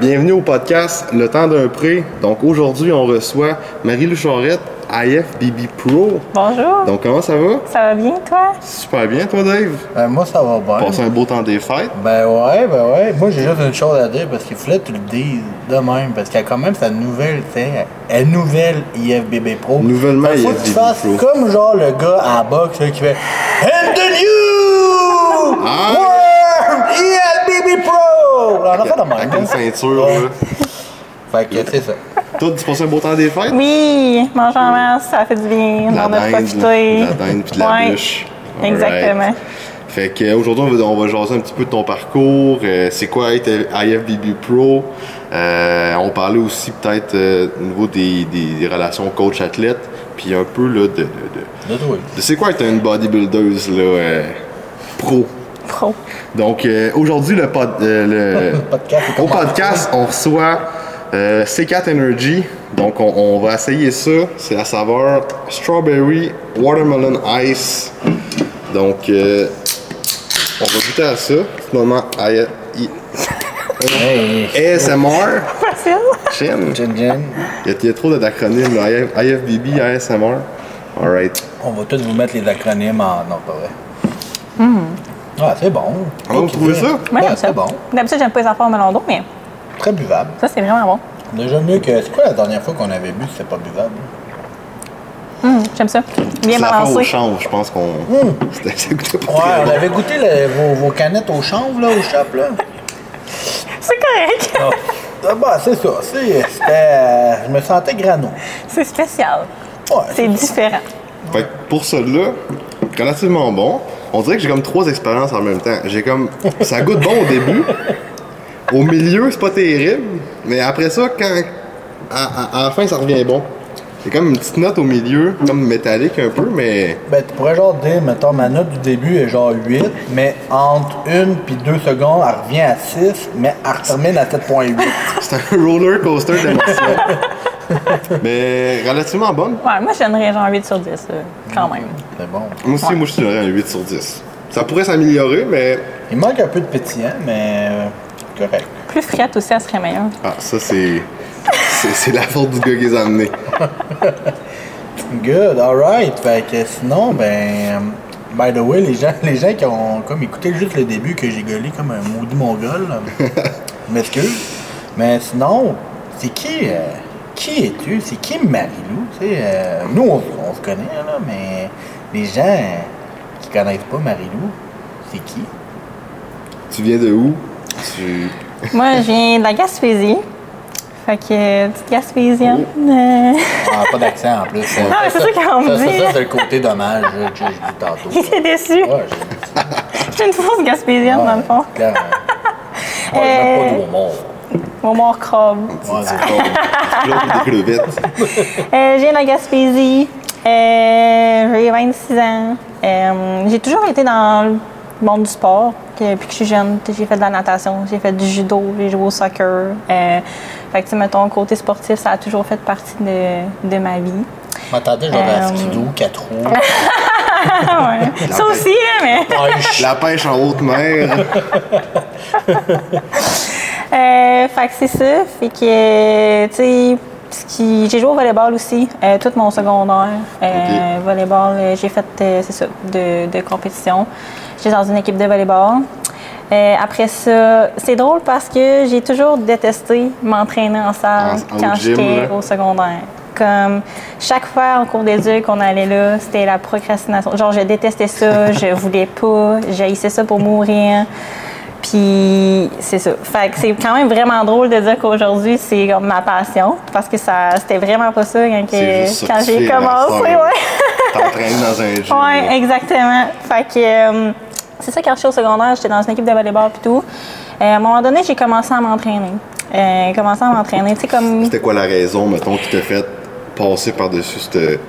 bienvenue au podcast Le temps d'un prêt. Donc aujourd'hui, on reçoit Marie-Lou Charette, IFBB Pro. Bonjour. Donc comment ça va? ça va bien, toi? Super bien, toi Dave? Ben, moi, ça va bien. Passe un beau temps des fêtes. Ben ouais, ben ouais. Moi, j'ai juste une chose à dire parce qu'il fallait que tu le dises de même. Parce qu'il y a quand même sa nouvelle, tu sais, une nouvelle IFBB Pro. Nouvellement que faut que tu IFBB fasses Pro. comme genre le gars à la boxe là, qui fait And the new Ah! World IFBB Pro! On a fait de même. Avec une ceinture. Là. Fait que c'est ça. Toi, tu passes un beau temps des fêtes? Oui, manger en masse, ça fait du bien. On a profité. de la dinde puis de la Ouais, bûche. Exactement. Fait que euh, aujourd'hui, on va, on va jaser un petit peu de ton parcours. euh, c'est quoi être IFBB Pro? Euh, on parlait aussi peut-être euh, au niveau des, des- des relations coach-athlète. Puis un peu là, de, de, de- De toi. de c'est quoi être une là, euh, pro? Donc euh, aujourd'hui, le, pod- euh, le- Podcast au podcast, on reçoit euh, C4 Energy. Donc on, on va essayer ça. C'est la saveur Strawberry Watermelon Ice. Donc euh, on va goûter à ça. Petit moment I- I- Hey, ASMR. Chin. Il y, a- il y a trop d'acronymes. IFBB, ASMR. Alright. on va tous vous mettre les acronymes en. Non, pas vrai. Ah, c'est bon. Comment vous trouvez ça? Moi, j'aime ça. c'est bon. D'habitude, j'aime pas les affaires au melon d'eau, mais Très buvable. ça, c'est vraiment bon. Déjà mieux que. C'est quoi la dernière fois qu'on avait bu, c'était pas buvable? Hum, j'aime ça. Bien C'est au balancé. change, je pense qu'on. C'était- Ça goûtait pas Ouais, très on bon. avait goûté le- vos, vos canettes au chanvre, là, au shop, là. C'est correct. Ah, bah, c'est ça. c'est- C'était. euh, je me sentais grano. C'est spécial. Ouais. C'est différent. Fait que pour celui-là, relativement bon. On dirait que j'ai comme trois expériences en même temps. J'ai comme. Ça goûte bon au début. Au milieu, c'est pas terrible. Mais après ça, quand. À, à- à la fin, ça revient bon. C'est comme une petite note au milieu, comme métallique un peu, mais. Ben, tu pourrais genre dire, mettons, ma note du début est genre 8, mais entre 1 puis 2 secondes, elle revient à 6, mais elle termine à 7.8. C'est un roller coaster d'émotions. mais relativement bonne. Ouais, moi, je donnerais genre 8 sur 10, euh, quand même. C'est bon. Moi aussi, moi, je donnerais un 8 sur 10. Ça pourrait s'améliorer, mais. Il manque un peu de pétillant, mais euh, correct. Plus frette aussi, elle serait meilleure. Ah, ça, c'est. C'est la faute du gars qui les a amenés. Good, alright. Fait que sinon, ben. By the way, les gens, les gens qui ont comme écouté juste le début que j'ai gueulé comme un maudit mongol, m'excuse. Mais sinon, c'est qui. euh, qui es-tu? C'est qui Marilou? Tu sais, euh, nous, on, on se connaît, là, mais les gens euh, qui connaissent pas Marilou, c'est qui? Tu viens de où? Tu. Moi, je viens de la Gaspésie. Fait que, euh, petite Gaspésienne. euh, Ah, pas d'accent en plus. Ah, mais c'est ça qu'on me ça, dit. Ça, ça, c'est le côté dommage là, que j'ai dit tantôt. Il était déçu. Ouais, Je suis une fausse Gaspésienne, dans le fond. Clairement. Ouais, j'aime pas d'humour. Mon mort crabe. Ouais, c'est Claude des crevettes. Euh, je viens de la Gaspésie. Euh, j'ai 26 ans. Euh, j'ai toujours été dans le monde du sport. Depuis que je suis jeune, j'ai fait de la natation, j'ai fait du judo, j'ai joué au soccer. Euh, fait que, tu sais, mettons, côté sportif, ça a toujours fait partie de, de ma vie. Je m'attendais genre à Euh, skido, 4 roues. Ouais. ça aussi, hein, mais. La pêche en haute mer. Euh, fait que c'est ça. Fait que, euh, tu sais, j'ai joué au volleyball aussi, euh, tout mon secondaire. Euh, Volleyball, euh, j'ai fait, euh, c'est ça, de, de compétition. J'étais dans une équipe de volleyball. Après ça, c'est drôle parce que j'ai toujours détesté m'entraîner en salle En- quand j'étais au secondaire. Comme chaque fois en cours d'éduc qu'on allait là, c'était la procrastination. Genre, je détestais ça, je voulais pas, j'haïssais ça pour mourir. Puis c'est ça. Fait que c'est quand même vraiment drôle de dire qu'aujourd'hui, c'est comme ma passion. Parce que ça c'était vraiment pas ça quand, que- quand j'ai commencé. Ouais. T'entraînes dans un gym. ouais, là. exactement. Fait que euh, c'est ça quand j'étais au secondaire, j'étais dans une équipe de volleyball et tout. Euh, à un moment donné, j'ai commencé à m'entraîner. Euh, commencé à m'entraîner, comme. C'était quoi la raison, mettons, qui t'a fait passer par-dessus cette,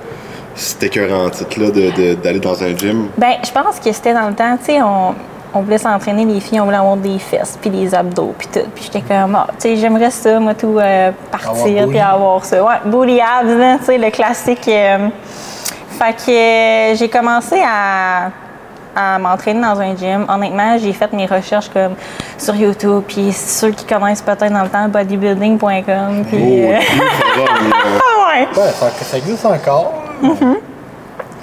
cet écœurant titre-là de- de- d'aller dans un gym? Ben, je pense que c'était dans le temps, tu sais, on, on voulait s'entraîner, les filles, on voulait avoir des fesses, puis des abdos, puis tout. Puis j'étais comme, ah, tu sais, j'aimerais ça, moi, tout, euh, partir, puis avoir ça. Ouais, booty abs, là, tu sais, le classique. euh. fait que euh, j'ai commencé à, à m'entraîner dans un gym. Honnêtement, j'ai fait mes recherches comme sur YouTube, puis ceux qui connaissent peut-être dans le temps, bodybuilding.com. Puis, Oh, ouais. Ouais, ça, existe encore.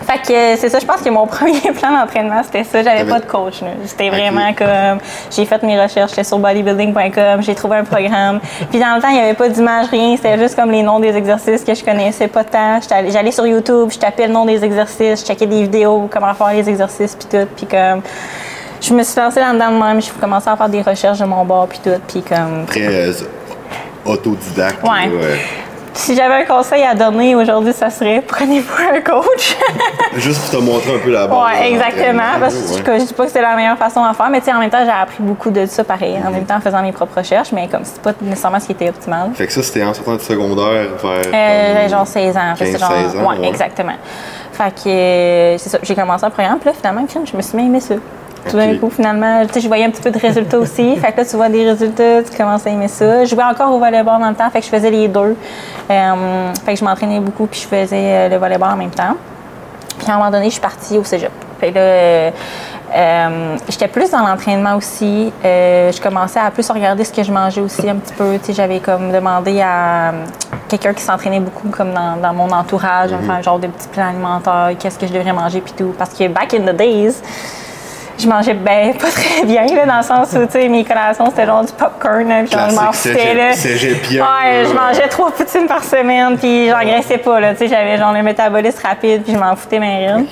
Fait que euh, c'est ça, je pense que mon premier plan d'entraînement, c'était ça. J'avais pas de coach. C'était vraiment comme. J'ai fait mes recherches, j'étais sur bodybuilding.com, j'ai trouvé un programme. Puis dans le temps, il n'y avait pas d'image, rien. C'était juste comme les noms des exercices que je connaissais pas tant. J'allais sur YouTube, je tapais le nom des exercices, je checkais des vidéos, comment faire les exercices, puis tout. Puis comme. Je me suis lancée là-dedans de même, j'ai commencé à faire des recherches de mon bord, puis tout. Puis comme. très euh, autodidacte. Ouais. là, Si j'avais un conseil à donner aujourd'hui, ça serait prenez-vous un coach. Juste pour te montrer un peu la base. Oui, exactement. Parce Ouais. que je dis pas que c'est la meilleure façon à faire, mais tu sais, en même temps, j'ai appris beaucoup de ça pareil, en même temps en faisant mes propres recherches, mais comme c'est pas nécessairement ce qui était optimal. Fait que ça, c'était en sortant du secondaire vers. Euh, j'avais genre 16 ans. fait que c'est 15, genre, 16 ans, ouais, ouais. exactement. Fait que euh, c'est ça, j'ai commencé un programme, puis là, finalement, je me suis mis à aimer ça. Tout d'un coup, finalement, tu sais, je voyais un petit peu de résultats aussi. fait que là, tu vois des résultats, tu commences à aimer ça. Je jouais encore au volleyball dans le temps, fait que je faisais les deux. Euh, fait que je m'entraînais beaucoup, puis je faisais euh, le volleyball en même temps. Puis à un moment donné, je suis partie au cégep. Fait que là, euh, euh, j'étais plus dans l'entraînement aussi. Euh, je commençais à plus regarder ce que je mangeais aussi un petit peu. Tu sais, j'avais comme demandé à quelqu'un qui s'entraînait beaucoup comme dans, dans mon entourage, à me faire un genre de petits plans alimentaires, qu'est-ce que je devrais manger puis tout. Parce que back in the days, je mangeais ben pas très bien là, dans le sens où tu sais mes collations c'était genre du popcorn là, puis genre, je m'en foutais là. cégepien, Ouais, je mangeais trois poutines par semaine puis j'engraissais pas là, tu sais j'avais genre le métabolisme rapide puis je m'en foutais mais rien.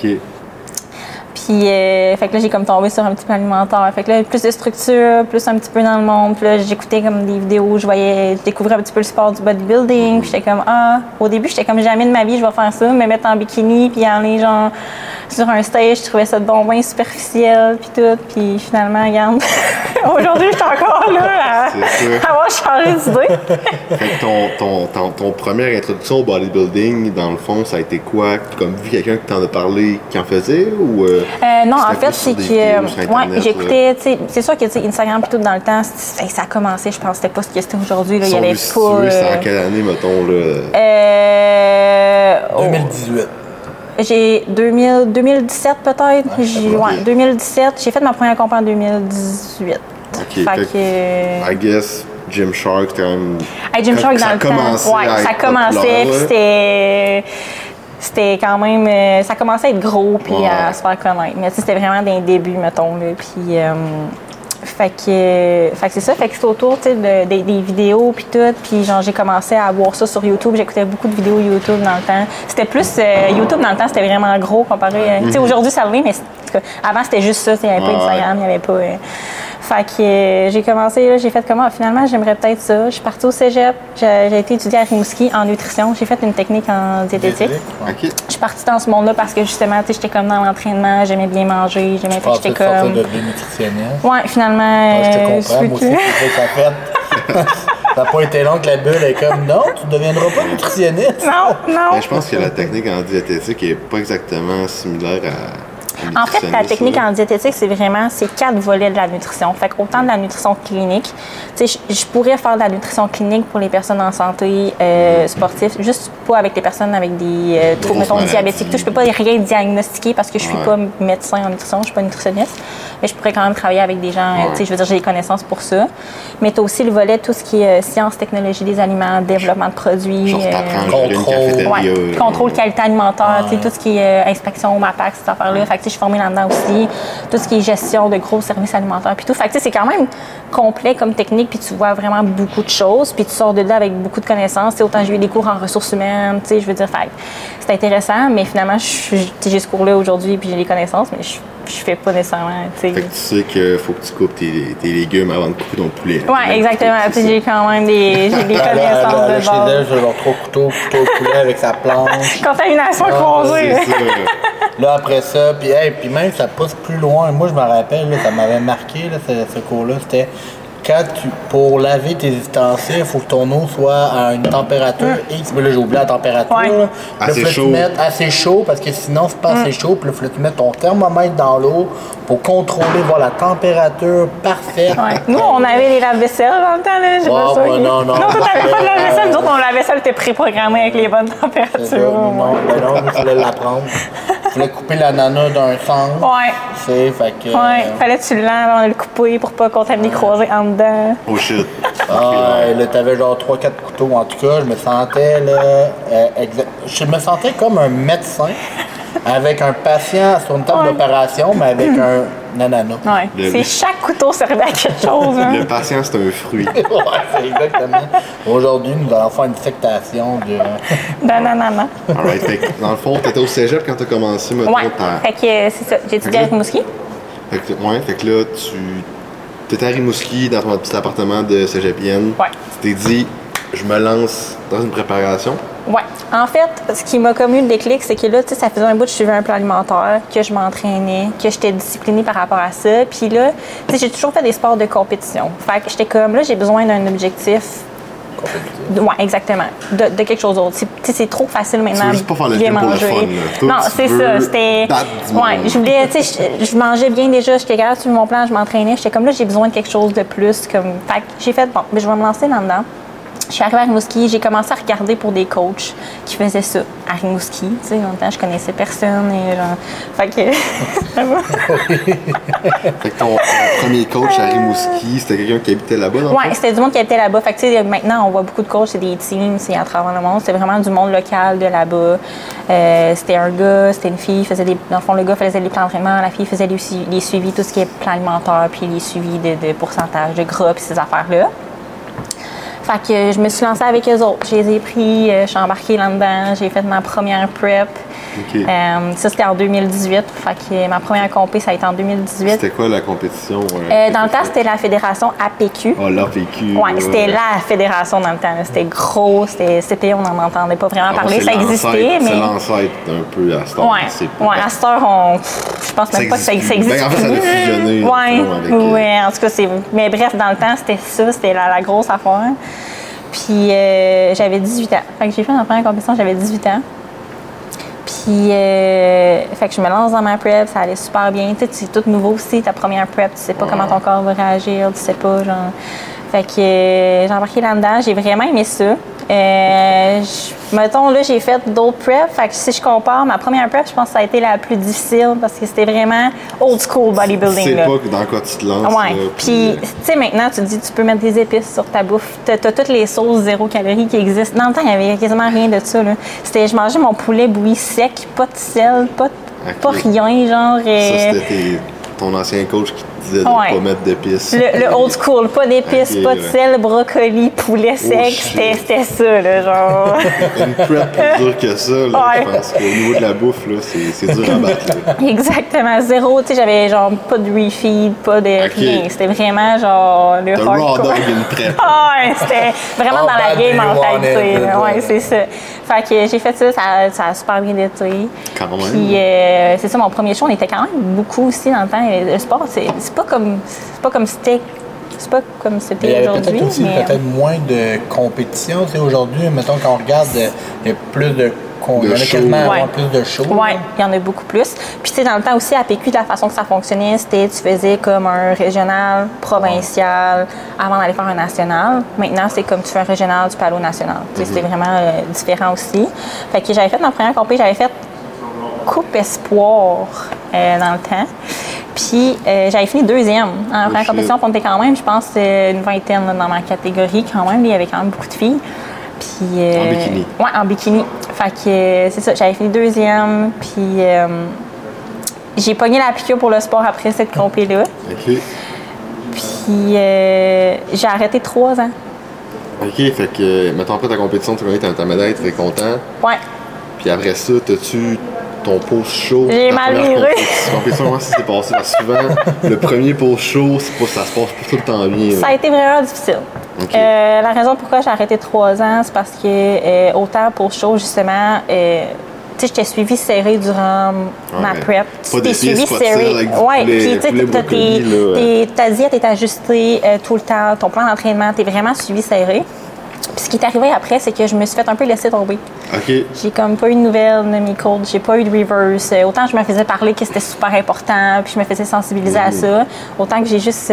Puis, euh, fait que là, j'ai comme tombé sur un petit peu alimentaire. Fait que là, plus de structure, plus un petit peu dans le monde. Puis là, j'écoutais comme des vidéos, je voyais, je découvrais un petit peu le sport du bodybuilding. Puis j'étais comme, ah, au début, j'étais comme, jamais de ma vie, je vais faire ça, me mettre en bikini, puis aller, genre, sur un stage. Je trouvais ça de bon bain superficiel, puis tout. Puis finalement, regarde, aujourd'hui, je suis encore là à, avoir changé d'idée. Fait que ton, ton, ton, ton première introduction au bodybuilding, dans le fond, ça a été quoi? Comme vu quelqu'un qui t'en a parlé, qui en faisait ou. euh, Euh, non, c'était en fait, c'est que. ouais, j'écoutais, tu sais, c'est sûr que, tu sais, Instagram, puis tout dans le temps, c'est- ça a commencé, je pense, c'était pas ce que c'était aujourd'hui, là. Il y avait pas. c'est en euh, quelle année, mettons, là? euh, oh, 2018. j'ai 2000, 2017 peut-être? J'ai- bon. ouais, 2017. J'ai fait ma première comp en 2018. Ok, fait que. euh, I guess Gymshark, c'était quand même. Hey, Jim quand Shark ça dans a le commencé temps. Ouais, ça commençait, puis c'était. C'était quand même. euh, ça commençait à être gros, puis Ouais. à se faire connaître. Mais c'était vraiment d'un début, mettons, là. Puis. euh, fait que, fait que c'est ça, fait que c'est autour de- des- des vidéos puis tout, puis genre j'ai commencé à voir ça sur YouTube, j'écoutais beaucoup de vidéos YouTube dans le temps. C'était plus euh, YouTube dans le temps, c'était vraiment gros comparé. euh, Tu sais aujourd'hui ça l'est, mais avant c'était juste ça, il n'y avait pas Instagram, il n'y avait pas. Fait que euh, j'ai commencé, là, j'ai fait comment finalement j'aimerais peut-être ça. Je suis partie au cégep, j'ai été étudier à Rimouski en nutrition, j'ai fait une technique en diététique. Ok. Je suis partie dans ce monde-là parce que justement, tu sais, j'étais comme dans l'entraînement, j'aimais bien manger, j'aimais que pensais j'étais comme. de nutritionniste. Ouais, finalement. Ah, je te euh, comprends, moi aussi, suis- c'est ça n'a pas été long que la bulle est comme non, tu ne deviendras pas nutritionniste. Non, non. Mais je pense que la technique en diététique est pas exactement similaire à. En fait, la technique en diététique, c'est vraiment ces quatre volets de la nutrition. Fait autant de la nutrition clinique. Tu sais, je je pourrais faire de la nutrition clinique pour les personnes en santé euh, sportive, juste pas avec les personnes avec des euh, troubles, mettons, diabétiques. tout. Je peux pas rien diagnostiquer parce que je suis Ouais. pas médecin en nutrition, je suis pas nutritionniste. Mais je pourrais quand même travailler avec des gens, euh, Ouais. tu sais, je veux dire, j'ai des connaissances pour ça. Mais tu as aussi le volet, tout ce qui est euh, sciences, technologie des aliments, développement de produits. Euh, contrôle. Ouais, contrôle qualité alimentaire, tu sais, Ouais. tout ce qui est euh, inspection, MAPAC, cette affaire-là. Fait que, tu sais, je suis formée là-dedans aussi. Tout ce qui est gestion de gros services alimentaires, puis tout. Fait que, c'est quand même complet comme technique, puis tu vois vraiment beaucoup de choses, puis tu sors de là avec beaucoup de connaissances. Autant j'ai eu des cours en ressources humaines, tu sais, je veux dire, fait c'est intéressant, mais finalement, j'ai ce cours-là aujourd'hui, puis j'ai les connaissances, mais je, je fais pas nécessairement, tu sais. Fait que tu sais qu'il faut que tu coupes tes, tes légumes avant de couper ton poulet. Ouais, exactement. Puis j'ai quand même des, j'ai des connaissances elle, elle, de chez j'ai genre trois couteaux, couteau de poulet avec sa planche. Contamination croisée. C'est ça. Là, après ça, puis hey, puis même, ça pousse plus loin. Moi, je me rappelle, là, ça m'avait marqué, là, ce, ce cours-là. C'était quand tu, pour laver tes ustensiles, il faut que ton eau soit à une température X. Mais là, j'ai oublié la température. Ouais. là. Là, Assez faut que tu chaud. mettes assez chaud parce que sinon, c'est pas assez chaud. Puis là, faut que tu mettes ton thermomètre dans l'eau pour contrôler, voir la température parfaite. Ouais. Nous, on avait les lave-vaisselle dans le temps, là. J'ai pas non, non. Non, toi, t'avais pas de lave-vaisselle. Nous autres, lave-vaisselle était préprogrammé avec les bonnes C'est ça. températures. Non, non, il fallait l'apprendre. voulais couper l'ananas d'un sens. Ouais. Tu sais, fait que. Ouais, euh, fallait que tu le laves avant de le couper pour pas contaminer croiser en dedans. Oh shit. Ah, là, t'avais genre 3-4 couteaux. En tout cas, je me sentais, là, euh, exa- je me sentais comme un médecin avec un patient sur une table Ouais. d'opération, mais avec un ananas. Ouais. Le- C'est chaque couteau servait à quelque chose. Hein. Le patient, c'est un fruit. ouais, c'est exactement. Aujourd'hui, nous allons faire une dissectation de. Nanana. Alright, fait que, dans le fond, t'étais au cégep quand t'as commencé, mettons, Ouais. Fait que euh, c'est ça. J'ai étudié avec Mouski. Fait que, ouais, fait que là, tu. T'étais à Rimouski dans ton petit appartement de cégepienne. Ouais. Tu t'es dit, je me lance dans une préparation? Ouais. En fait, ce qui m'a comme eu le déclic, c'est que là, tu sais, ça faisait un bout que je suivais un plan alimentaire, que je m'entraînais, que j'étais disciplinée par rapport à ça. Puis là, tu sais, j'ai toujours fait des sports de compétition. Fait que j'étais comme, là, j'ai besoin d'un objectif. Ouais, exactement. De, de quelque chose d'autre. C'est- trop facile maintenant. Tu veux juste pas faire le bien gym pour le manger. fun, là. Toi, non, c'est ça. C'était. Ouais, je voulais, tu sais, je, je mangeais bien déjà. J'étais capable de suivre mon plan, je m'entraînais. J'étais comme là, j'ai besoin de quelque chose de plus. Comme... Fait j'ai fait, bon, mais je vais me lancer là-dedans. Je suis arrivée à Rimouski, j'ai commencé à regarder pour des coachs qui faisaient ça à Rimouski. Tu sais, longtemps, je connaissais personne et genre. Fait que. ça va. Fait que ton, premier coach à Rimouski, c'était quelqu'un qui habitait là-bas, fond? c'était du monde qui était là-bas. Fait que, tu sais, maintenant, on voit beaucoup de coachs, c'est des teams, c'est à travers le monde. C'était vraiment du monde local de là-bas. Euh, c'était un gars, c'était une fille, faisait des, dans le fond, le gars faisait les plans d'entraînement, la fille faisait les suivis, tout ce qui est plan alimentaire, puis les suivis de, de pourcentage de gras, puis ces affaires-là. Fait que je me suis lancée avec eux autres. Je les ai pris, euh, je suis embarquée là-dedans, j'ai fait ma première prep. Euh, ça, c'était en 2018. Fait que ma première compé, ça a été en 2018. C'était quoi la compétition? euh, Euh, dans le temps, c'était la fédération APQ. Oh, l'APQ. Ouais, c'était la fédération dans le temps. C'était gros, c'était on n'en entendait pas vraiment Ah, parler. Ça existait, mais. C'est l'ancêtre un peu à c'est pas- ouais, à cette heure, on... je pense même pas que ça, existe. Ben, en fait, ça a plus. fusionné, Ouais, euh, ouais, en tout cas, c'est. Mais bref, dans le temps, c'était ça, c'était la, la grosse affaire. Puis euh, j'avais 18 ans. Fait que j'ai fait ma première compétition, j'avais 18 ans. Puis, euh, fait que je me lance dans ma prep, ça allait super bien. Tu sais, c'est tout nouveau aussi, ta première prep, tu sais pas comment ton corps va réagir, tu sais pas, genre. Fait que euh, j'ai embarqué là-dedans, j'ai vraiment aimé ça. Euh, je- mettons, là, j'ai fait d'autres preps. Fait que si je compare, ma première prep, je pense que ça a été la plus difficile parce que c'était vraiment old school bodybuilding. là. pas dans quoi tu te lances. Ouais. là, Puis, euh, tu sais, maintenant, tu te dis, tu peux mettre des épices sur ta bouffe. T'as as toutes les sauces zéro calories qui existent. Dans le temps, il n'y avait quasiment rien de ça. Là. C'était, je mangeais mon poulet bouilli sec, pas de sel, pas, de- pas rien, genre. Ça, euh, c'était ton ancien coach qui de Ouais. pas mettre d'épices. le, le old school, pas d'épices, pas de ouais. sel, brocoli, poulet sec. shit. C'était ça, là, genre. Une prep plus dure que ça, là, Ouais. je pense qu'au niveau de la bouffe, là, c'est dur à battre. là. Exactement, zéro. Tu sais, j'avais genre pas de refeed, pas de rien. C'était vraiment genre le The raw hardcore. dog in prep. Ah ouais, c'était vraiment Oh, dans la game want mentalité. là. Ouais, c'est ça. Fait que j'ai fait ça, ça, ça a super bien été. Quand même. Puis euh, c'est ça, mon premier show, on était quand même beaucoup aussi dans le temps. Et Le sport, c'est c'est pas comme c'est pas comme c'était c'est pas comme Mais il y c'était avait aujourd'hui. peut-être mais- peut-être moins de compétition. Tu sais, aujourd'hui, mettons, quand on regarde, euh, il y a plus de. Il y en a quasiment Ouais. avoir plus de shows. Oui, il y en a beaucoup plus. Puis, tu sais, dans le temps aussi, à PQ, de la façon que ça fonctionnait, c'était tu faisais comme un régional, provincial, avant d'aller faire un national. Maintenant, c'est comme tu fais un régional, tu peux aller au national. C'était vraiment euh, différent aussi. Fait que j'avais fait ma première compé, j'avais fait Coupe Espoir euh, dans le temps. Puis, euh, j'avais fini deuxième en première shit. compétition. On était quand même, je pense, une vingtaine là, dans ma catégorie quand même. Il y avait quand même beaucoup de filles. Puis, euh, En bikini. Ouais, en bikini. Fait que euh, c'est ça, j'avais fini deuxième, puis euh, j'ai pogné la piqûre pour le sport après cette compé-là. OK. Puis euh, j'ai arrêté trois ans. OK, fait que, mettons après ta compétition, tu connais ta, ta médaille, tu es content. Ouais. Puis après ça, t'as-tu ton post-show? J'ai ta mal viré. compétition? Comment ça s'est passé? Parce que souvent, le premier c'est pas, ça se passe pas tout le temps bien. Ça a été vraiment difficile. Euh, la raison pourquoi j'ai arrêté trois ans, c'est parce que euh, autant pour show, justement, euh, tu sais, j'étais suivie serrée durant ma prep. Tu t'es Ouais, poulet- puis tu sais, ta diète est ajustée tout le temps, ton plan d'entraînement, t'es vraiment suivi serré. Puis ce qui est arrivé après, c'est que je me suis fait un peu laisser tomber. OK. J'ai comme pas eu de nouvelles de mes coachs, j'ai pas eu de reverse. Autant je me faisais parler que c'était super important, puis je me faisais sensibiliser à ça, autant que j'ai juste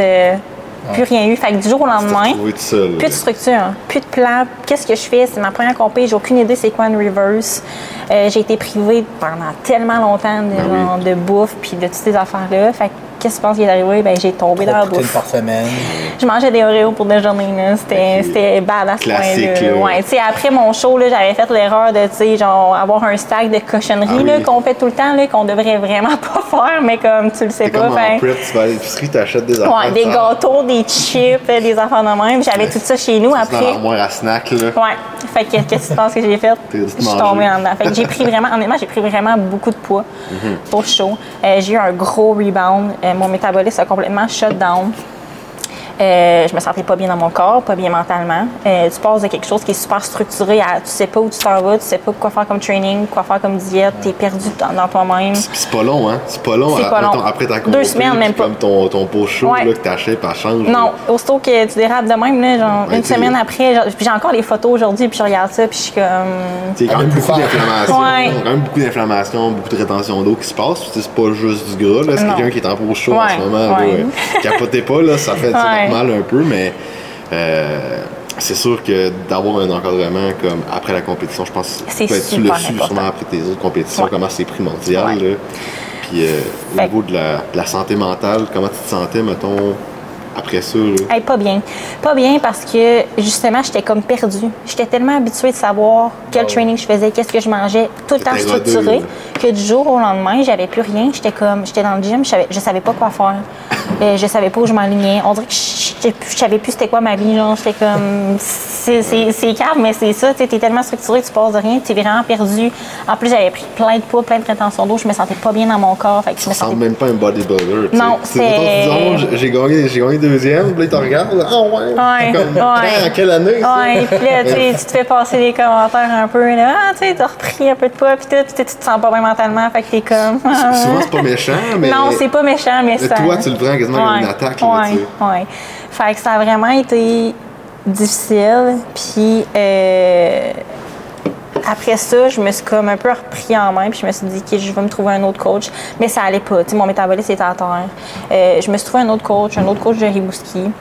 Plus rien eu. Fait que du jour au lendemain, seul. plus de structure, plus de plan. Qu'est-ce que je fais? C'est ma première compé, j'ai aucune idée c'est quoi une reverse. Euh, j'ai été privée pendant tellement longtemps de, Ben oui. de bouffe puis de toutes ces affaires-là. Fait que qu'est-ce que tu penses qui est arrivé? Ben, j'ai tombé dans la bouffe. par semaine. Je mangeais des Oreos pour déjeuner. C'était, c'était bad à ce Classique, point-là. là. Ouais, tu après mon show, j'avais fait l'erreur de, tu genre, avoir un stack de cochonneries, Ah oui. qu'on fait tout le temps, qu'on devrait vraiment pas faire, mais comme tu le sais pas. comme en fait- prep, tu vas à l'épicerie, t'achètes des affaires. Ouais, des ça- gâteaux, des chips, euh, des affaires de même. J'avais tout ça chez nous dans après. l'armoire à snack, là. Ouais. Fait que qu'est-ce que tu penses que j'ai fait? Je suis tombée en dedans. Fait que j'ai pris vraiment, honnêtement, j'ai pris vraiment beaucoup de poids Mhm. au show. Euh, j'ai eu un gros rebound. Euh, mon métabolisme a complètement shut down. Euh, je me sentais pas bien dans mon corps, pas bien mentalement. Euh, tu passes de quelque chose qui est super structuré à tu sais pas où tu t'en vas, tu sais pas quoi faire comme training, quoi faire comme diète, t'es perdu dans, dans toi-même. C'est pas long, hein? C'est pas long, C'est à- pas long. mettons, après ta Deux semaines, même pas. Comme ton, ton pot chaud, Ouais. là, que t'achètes, elle change. Non, là. aussitôt que tu dérapes de même, là, genre, Ouais, une semaine après, genre, puis j'ai encore les photos aujourd'hui, puis je regarde ça, puis je suis comme. Il y a quand même beaucoup d'inflammation. Ouais. Il y a quand même beaucoup d'inflammation, beaucoup de rétention d'eau qui se passe. C'est pas juste du gras. là. C'est quelqu'un qui est en peau chaud en ce moment. ouais. là, Capotez pas, là, ça fait c'est Ouais. Normal un peu, mais euh, c'est sûr que d'avoir un encadrement comme après la compétition, je pense que tu super l'as su important. sûrement après tes autres compétitions, Ouais. comment c'est primordial. Ouais. là. Puis euh, au niveau de la, de la santé mentale, comment tu te sentais, mettons, après ça? là? Hey, pas bien. Pas bien parce que justement, j'étais comme perdue. J'étais tellement habituée de savoir quel training je faisais, qu'est-ce que je mangeais, tout le temps structuré, que du jour au lendemain, j'avais plus rien. J'étais comme, j'étais dans le gym, je savais, je savais pas quoi faire. Euh, je savais pas où je m'alignais. On dirait que je je savais plus c'était quoi ma vie. Genre, j'étais comme, c'est calme, mais c'est ça. Tu es tellement structuré que tu passes de rien, tu es vraiment perdu. En plus, j'avais pris plein de poids, plein de rétention d'eau. Je me sentais pas bien dans mon corps. Fait que je Tu me sentais même pas un bodybuilder. tu. Non, Tu c'est- disons, j'ai- gagné, gagné deuxième, puis là, il te regarde. Ah ouais? Ouais, Comme, ouais. quand, à quelle année? ça? Ouais, puis là, tu tu te fais passer des commentaires un peu, là, ah, tu sais, t'as repris un peu de poids, puis tout, tu tu te sens pas bien mentalement, fait que t'es comme. Souvent, c'est pas méchant, mais. Non, c'est pas méchant, mais Mais ça. toi, tu le prends quasiment comme une Ouais, attaque, là, Ouais, tu sais. ouais. Fait que ça a vraiment été difficile, puis. euh, après ça, je me suis comme un peu repris en main, puis je me suis dit que je vais me trouver un autre coach. Mais ça allait pas. Tu sais, mon métabolisme était à terre. Euh, je me suis trouvé un autre coach, un autre coach de Ribouski,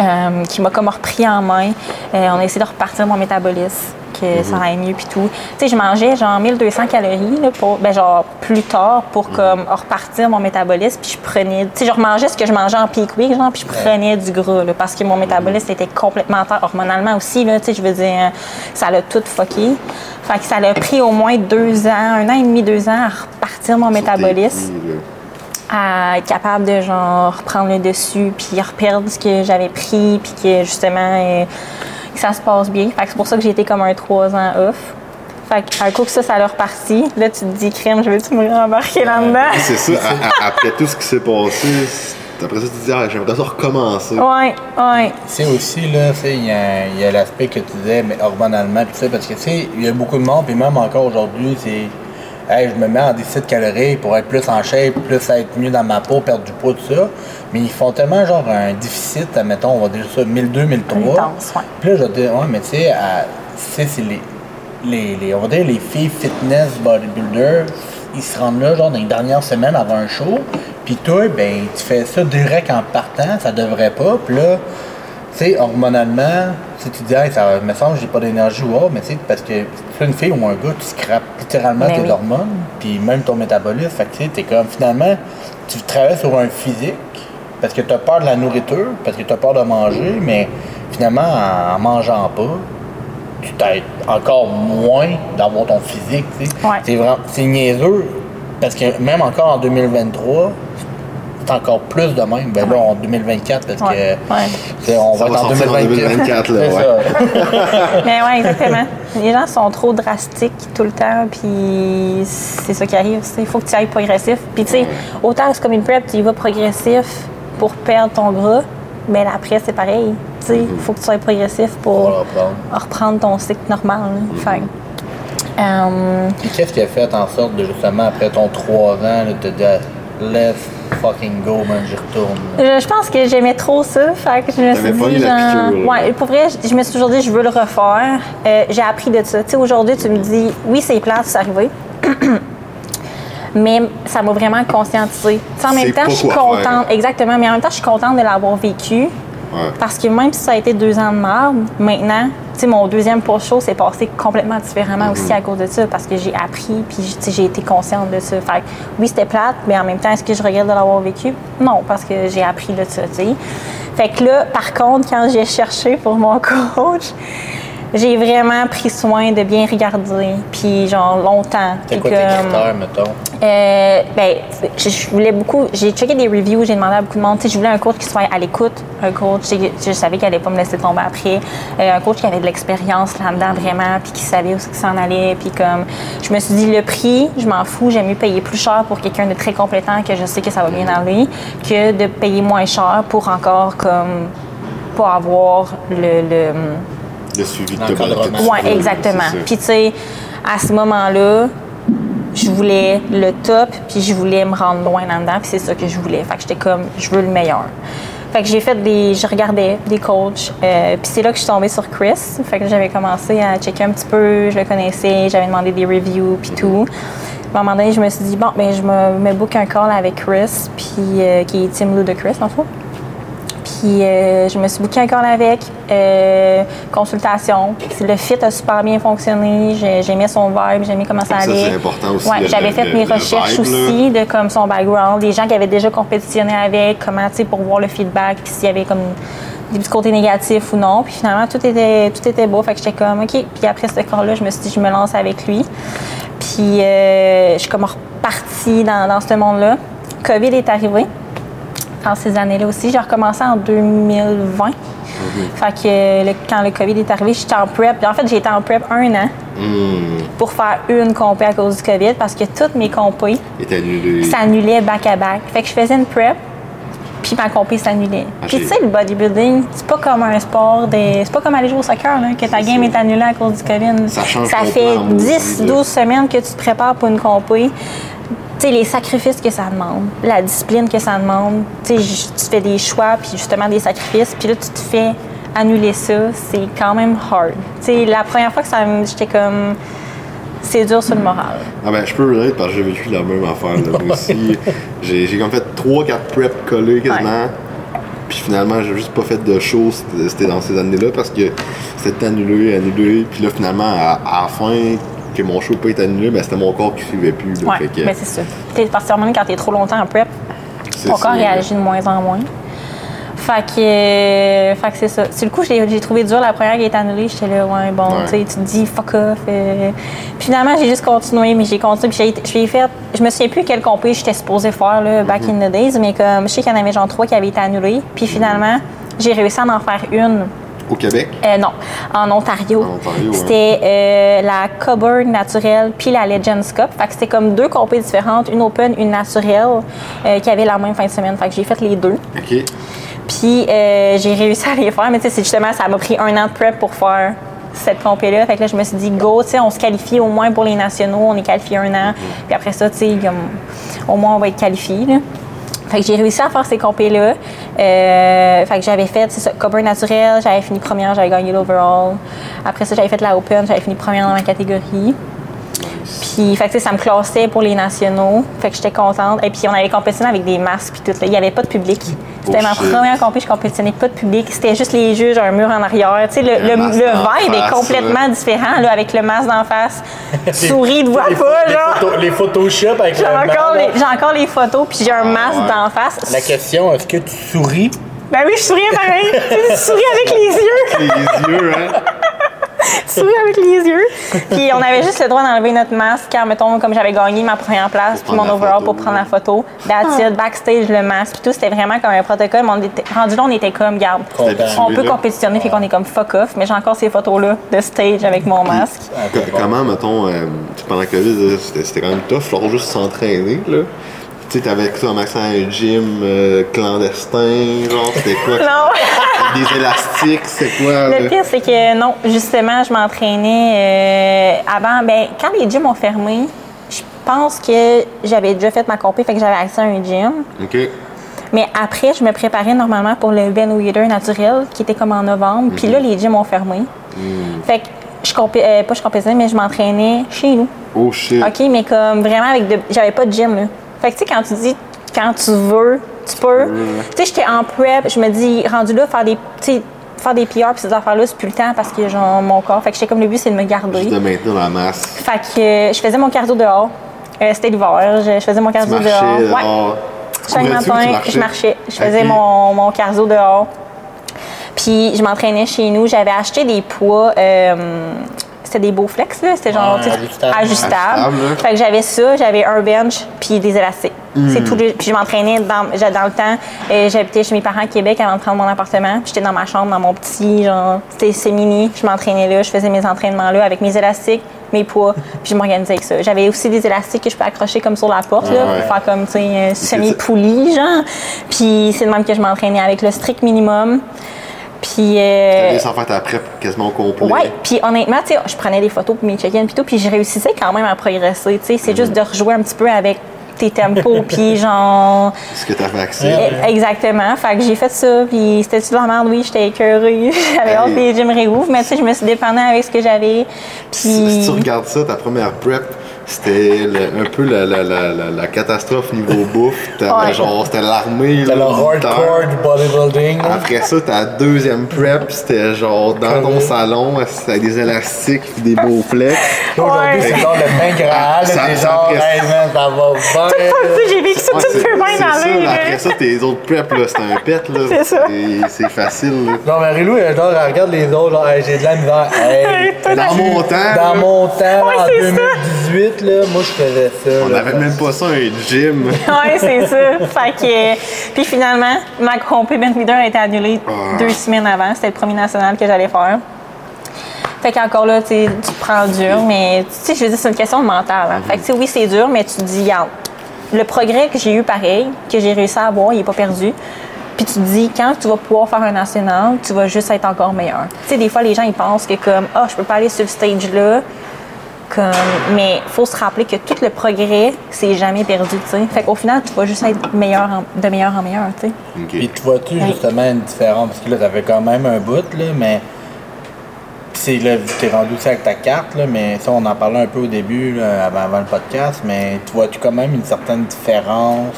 euh, qui m'a comme repris en main. On a essayé de repartir mon métabolisme, que ça aille mieux, puis tout. Tu sais, je mangeais genre 1200 calories, là, pour, ben, genre plus tard, pour comme repartir mon métabolisme, puis je prenais. Tu sais, je remangeais ce que je mangeais en peak week, genre, puis je prenais du gras, là, parce que mon métabolisme était complètement terre, hormonalement aussi, là, tu sais, je veux dire, ça l'a tout fucké. Fait que ça l'a pris au moins deux ans, un an et demi, deux ans à repartir mon métabolisme à être capable de genre reprendre le dessus puis reperdre ce que j'avais pris puis que justement euh, que ça se passe bien. Fait que c'est pour ça que j'ai été comme un trois ans off. Fait qu'un coup que ça, ça l'a reparti, là tu te dis crème, je veux-tu me rembarquer là-dedans? C'est ça, à- à- après tout ce qui s'est passé, après ça, tu te dis, ah, j'aimerais ça recommencer. Ouais, ouais. C'est aussi, là, tu sais, il y a, il y a l'aspect que tu disais, mais hormonalement, pis ça, parce que, tu sais, il y a beaucoup de monde, puis même encore aujourd'hui, c'est. Hey, je me mets en déficit calorique pour être plus en shape, plus être mieux dans ma peau, perdre du poids, tout ça. Mais ils font tellement, genre, un déficit, admettons, on va dire ça, 1002, 1003. Intense, ouais. Puis là, je dire, ouais, mais tu sais, à- tu sais, c'est les, les, les- on va dire les filles fitness bodybuilder, ils se rendent là, genre, dans les dernières semaines avant un show. Puis toi, ben, tu fais ça direct en partant, ça devrait pas. Puis là, tu sais, hormonalement, si tu dis, hey, ça me semble que j'ai pas d'énergie ou autre, mais tu sais, parce que tu es une fille ou un gars, tu scrapes littéralement Ben tes oui. hormones, puis même ton métabolisme. Fait que tu sais, t'es comme, finalement, tu travailles sur un physique, parce que tu as peur de la nourriture, parce que tu as peur de manger, mais finalement, en, en mangeant pas, tu t'aides encore moins d'avoir ton physique, tu sais. Ouais. C'est vraiment, c'est niaiseux, parce que même encore en 2023, encore plus de même. Ben là, en 2024, parce Ouais, que ouais. on Ça va va être en sortir en 2024. 2024, là, ouais. Mais ouais, exactement. Les gens sont trop drastiques tout le temps, puis c'est ça qui arrive. Il faut que tu ailles progressif. Puis tu sais, autant c'est comme une prep, tu y vas progressif pour perdre ton gras, mais après, c'est pareil. Tu sais, il faut que tu sois progressif pour reprendre. reprendre ton cycle normal. Puis qu'est-ce qui a fait en sorte de justement, après ton 3 ans, de te dire let's fucking go, man, j'y retourne. je, je pense que j'aimais trop ça. Fait que je me suis pas dit, genre, piqûre, ouais, pour vrai, je, je me suis toujours dit, je veux le refaire. Euh, j'ai appris de ça. Tu sais, aujourd'hui, tu me dis, oui, c'est plate, c'est arrivé. mais ça m'a vraiment conscientisée. Tu sais, en même temps, je suis contente, faire. exactement, mais en même temps, je suis contente de l'avoir vécu. Ouais. Parce que même si ça a été deux ans de merde, maintenant, tu sais, mon deuxième post-show s'est passé complètement différemment aussi à cause de ça, parce que j'ai appris, puis j'ai été consciente de ça. Fait que, oui, c'était plate, mais en même temps, est-ce que je regrette de l'avoir vécu? Non, parce que j'ai appris de ça, tu sais. Fait que là, par contre, quand j'ai cherché pour mon coach, j'ai vraiment pris soin de bien regarder, puis genre longtemps. C'est quoi tes comme- critères, mettons? euh, ben, je, je voulais beaucoup. J'ai checké des reviews, j'ai demandé à beaucoup de monde. Tu sais, je voulais un coach qui soit à l'écoute, un coach. j'ai- Je savais qu'il allait pas me laisser tomber après. Euh, un coach qui avait de l'expérience là-dedans vraiment, puis qui savait où ça s'en allait. Puis comme, je me suis dit le prix, je m'en fous. J'aime mieux payer plus cher pour quelqu'un de très compétent que je sais que ça va bien aller, que de payer moins cher pour encore comme pas avoir le- le Le suivi de oui, exactement. Puis, tu sais, à ce moment-là, je voulais le top, puis je voulais me rendre loin là-dedans, puis c'est ça que je voulais. Fait que j'étais comme, je veux le meilleur. Fait que j'ai fait des. Je regardais des coachs, euh, puis c'est là que je suis tombée sur Chris. Fait que j'avais commencé à checker un petit peu, je le connaissais, j'avais demandé des reviews, puis tout. À un moment donné, je me suis dit, bon, ben, je me, me book un call avec Chris, puis euh, qui est Team Lou de Chris, en fait. Puis euh, je me suis booké un call avec, euh, consultation. Le fit a super bien fonctionné. J'ai- J'aimais son vibe, j'aimais comment ça Ça, allait. c'est important aussi, Ouais, j'avais fait le- mes recherches vibe, là. aussi de comme son background, des gens qui avaient déjà compétitionné avec, comment tu sais pour voir le feedback, puis s'il y avait comme des petits côtés négatifs ou non. Puis finalement tout était tout était beau, fait que j'étais comme ok. Puis après ce call-là, je me suis dit je me lance avec lui. Puis euh, je suis comme repartie dans, dans ce monde-là. COVID est arrivé dans ces années-là aussi. J'ai recommencé en 2020. Fait que le- quand le COVID est arrivé, j'étais en prep. En fait, j'ai été en prep un an Hmm. pour faire une compé à cause du COVID parce que toutes mes compés s'annulaient back-à-back. Fait que je faisais une prep, puis ma compé s'annulait. Ah, Puis tu sais, le bodybuilding, c'est pas comme un sport, des... c'est pas comme aller jouer au soccer, là, que ta game est annulée à cause du COVID. Ça change Ça fait plan, moi 10, aussi, là. 12 semaines que tu te prépares pour une compé. Sais, les sacrifices que ça demande, la discipline que ça demande. Tu fais des choix, puis justement des sacrifices, puis là, tu te fais annuler ça. C'est quand même hard. Sais, la première fois que ça me- j'étais comme. C'est dur sur le moral. Ah ben, je peux relate parce que j'ai vécu la même affaire. Là, moi aussi. J'ai j'ai comme fait 3-4 preps collés quasiment. Puis finalement, j'ai juste pas fait de show. C'était c'était dans ces années-là parce que c'était annulé, annulé. Puis là, finalement, à, à la fin, que mon show pas été annulé, ben, c'était mon corps qui suivait plus. Fait que, mais c'est ça. T'es particulièrement quand t'es trop longtemps en prep, ton corps réagit de moins en moins. Fait que, euh, fait que c'est ça. Sur le coup, j'ai trouvé dur la première qui a été annulée. J'étais là, ouais, bon, Ouais. tu sais, tu te dis fuck off. euh. Puis finalement, j'ai juste continué, mais j'ai continué. Puis j'ai- j'ai fait, je me souviens plus quel compé j'étais supposée faire, là, back Mhm. in the days, mais comme je sais qu'il y en avait genre trois qui avaient été annulés. Puis finalement, j'ai réussi à en faire une. Au Québec? Euh, non, en Ontario. En Ontario, ouais. C'était euh, la Coburn naturelle puis la Legends Cup. Fait que c'était comme deux compétitions différentes, une open, une naturelle, euh, qui avaient la même fin de semaine. Fait que j'ai fait les deux. OK. Puis j'ai réussi à les faire, mais tu sais, c'est justement, ça m'a pris un an de prep pour faire cette compé-là. Fait que là, je me suis dit, go, tu sais, on se qualifie au moins pour les nationaux, on est qualifié un an. Puis après ça, tu sais, au moins, on va être qualifié. Fait que j'ai réussi à faire ces compés-là. Euh, fait que j'avais fait, c'est ça, cover naturel, j'avais fini première, j'avais gagné l'overall. Après ça, j'avais fait la open, j'avais fini première dans ma catégorie. Puis, fait ça me classait pour les nationaux. Fait que j'étais contente. Et puis, on avait compétitionné avec des masques puis tout. Il n'y avait pas de public. C'était ma première compé, je compétitionnais pas de public. C'était juste les juges, un mur en arrière. Tu sais, le, le, masque vibe est complètement différent, là, avec le masque d'en face. Souris, de voix les, pas, les genre. photos- les Photoshop avec J'ai encore, encore les photos, puis j'ai un masque ouais. d'en face. La question, est-ce que tu souris? Ben oui, je souris pareil. je souris avec les yeux. Les yeux, hein? Souris avec les yeux. Puis on avait juste le droit d'enlever notre masque quand, mettons, comme j'avais gagné ma première place, puis mon overall photo, pour prendre ouais. la photo. That's it, backstage, le masque, puis tout, c'était vraiment comme un protocole. Mais on était, rendu là, on était comme, garde, on peut là. compétitionner, fait qu'on est comme fuck off, mais j'ai encore ces photos-là de stage avec mon masque. Comment, mettons, euh, pendant COVID, là, c'était c'était quand même tough, genre juste s'entraîner, là. Tu sais, t'avais commencé à un gym euh, clandestin, genre, c'était quoi? Non! Des élastiques, c'est quoi? Le pire, c'est que non, justement, je m'entraînais euh, avant. Ben, quand les gyms ont fermé, je pense que j'avais déjà fait ma compé, fait que j'avais accès à un gym. OK. Mais après, je me préparais normalement pour le Ben Weeder naturel, qui était comme en novembre. Puis là, les gyms ont fermé. Fait que je compé- euh, pas je compétitionnais, mais je m'entraînais chez nous. Oh shit. OK, mais comme vraiment avec de. J'avais pas de gym, là. Fait que tu sais, quand tu dis quand tu veux, tu peux. Tu sais, j'étais en prep, je me dis, rendu là, faire des. Faire des PR pis ces affaires-là, c'est plus le temps parce que genre mon corps. Fait que j'étais comme le but, c'est de me garder. Juste de maintenir la masse. Fait que euh, je faisais mon cardio dehors. Euh, C'était l'hiver, je, je faisais mon cardio dehors. Ouais. Chaque matin, je marchais? Je faisais mon, mon cardio dehors. Puis je m'entraînais chez nous. J'avais acheté des poids. euh, c'était des beaux flex, là. C'était genre Ouais, ajustable. ajustable. Fait que j'avais ça, j'avais un bench, puis des élastiques. Hmm. C'est tout. le- Puis je m'entraînais dans, dans le temps. euh, J'habitais chez mes parents à Québec avant de prendre mon appartement. Puis j'étais dans ma chambre, dans mon petit, genre, c'était c'est mini. Je m'entraînais là, je faisais mes entraînements là avec mes élastiques, mes poids, puis je m'organisais avec ça. J'avais aussi des élastiques que je peux accrocher comme sur la porte, là, Ouais. pour faire comme, tu sais, semi-poulie, genre. Puis c'est de même que je m'entraînais avec le strict minimum. Puis. euh, T'allais sans faire ta prep quasiment au complet. Ouais, puis honnêtement, tu sais, je prenais des photos pour mes check-ins puis tout, puis je réussissais quand même à progresser, tu sais, c'est juste de rejouer un petit peu avec tes tempos, puis genre... Ce que t'avais accès. Eh, Exactement, fait que j'ai fait ça, puis c'était-tu de la merde? Oui, j'étais écœurée, j'avais hâte que les gyms réouvrent, mais tu sais, je me suis dépendant avec ce que j'avais, Si, si tu puis... regardes ça, ta première prep, c'était un peu la, la, la, la, la catastrophe niveau bouffe. T'avais genre, c'était l'armée. T'as le là, hardcore du bodybuilding. Après ça, ta deuxième prep, c'était genre dans ton salon, avec des élastiques puis des beaux flex. Là, Aujourd'hui, Ouais. c'est genre le pain graal. Ça- C'est genre, hey man, ça va bien. J'ai vécu ça tout peu là. là. Après ça, tes autres preps, là, c'est un pet. là. C'est ça. C'est- facile. là. Non, mais Rilou, elle, genre, elle regarde les autres, j'ai de la misère. Dans mon temps, dans là, mon temps, Ouais, en c'est ça. 2018, là, moi, je faisais ça. on n'avait même pas ça, un gym. Ouais, c'est ça. Fait que, puis finalement, ma compé Ben Leader a été annulée Ah. deux semaines avant. C'était le premier national que j'allais faire. Fait qu'encore là, tu sais, tu te prends dur, mais tu sais, je veux dire, c'est une question de mental. hein. Fait que, tu sais, oui, c'est dur, mais tu te dis, le progrès que j'ai eu pareil, que j'ai réussi à avoir, il n'est pas perdu. Puis tu te dis, quand tu vas pouvoir faire un national, tu vas juste être encore meilleur. Tu sais, des fois, les gens, ils pensent que comme, ah, je peux pas aller sur le stage là. Comme, mais faut se rappeler que tout le progrès, c'est jamais perdu, tu sais. Fait qu'au final, tu vas juste être meilleur en- de meilleur en meilleur, tu sais. Puis tu vois-tu justement une différence? Parce que là, t'avais quand même un bout, là, mais. C'est là, t'es rendu aussi avec ta carte, là, mais ça, on en parlait un peu au début, là, avant, avant le podcast, mais tu vois-tu quand même une certaine différence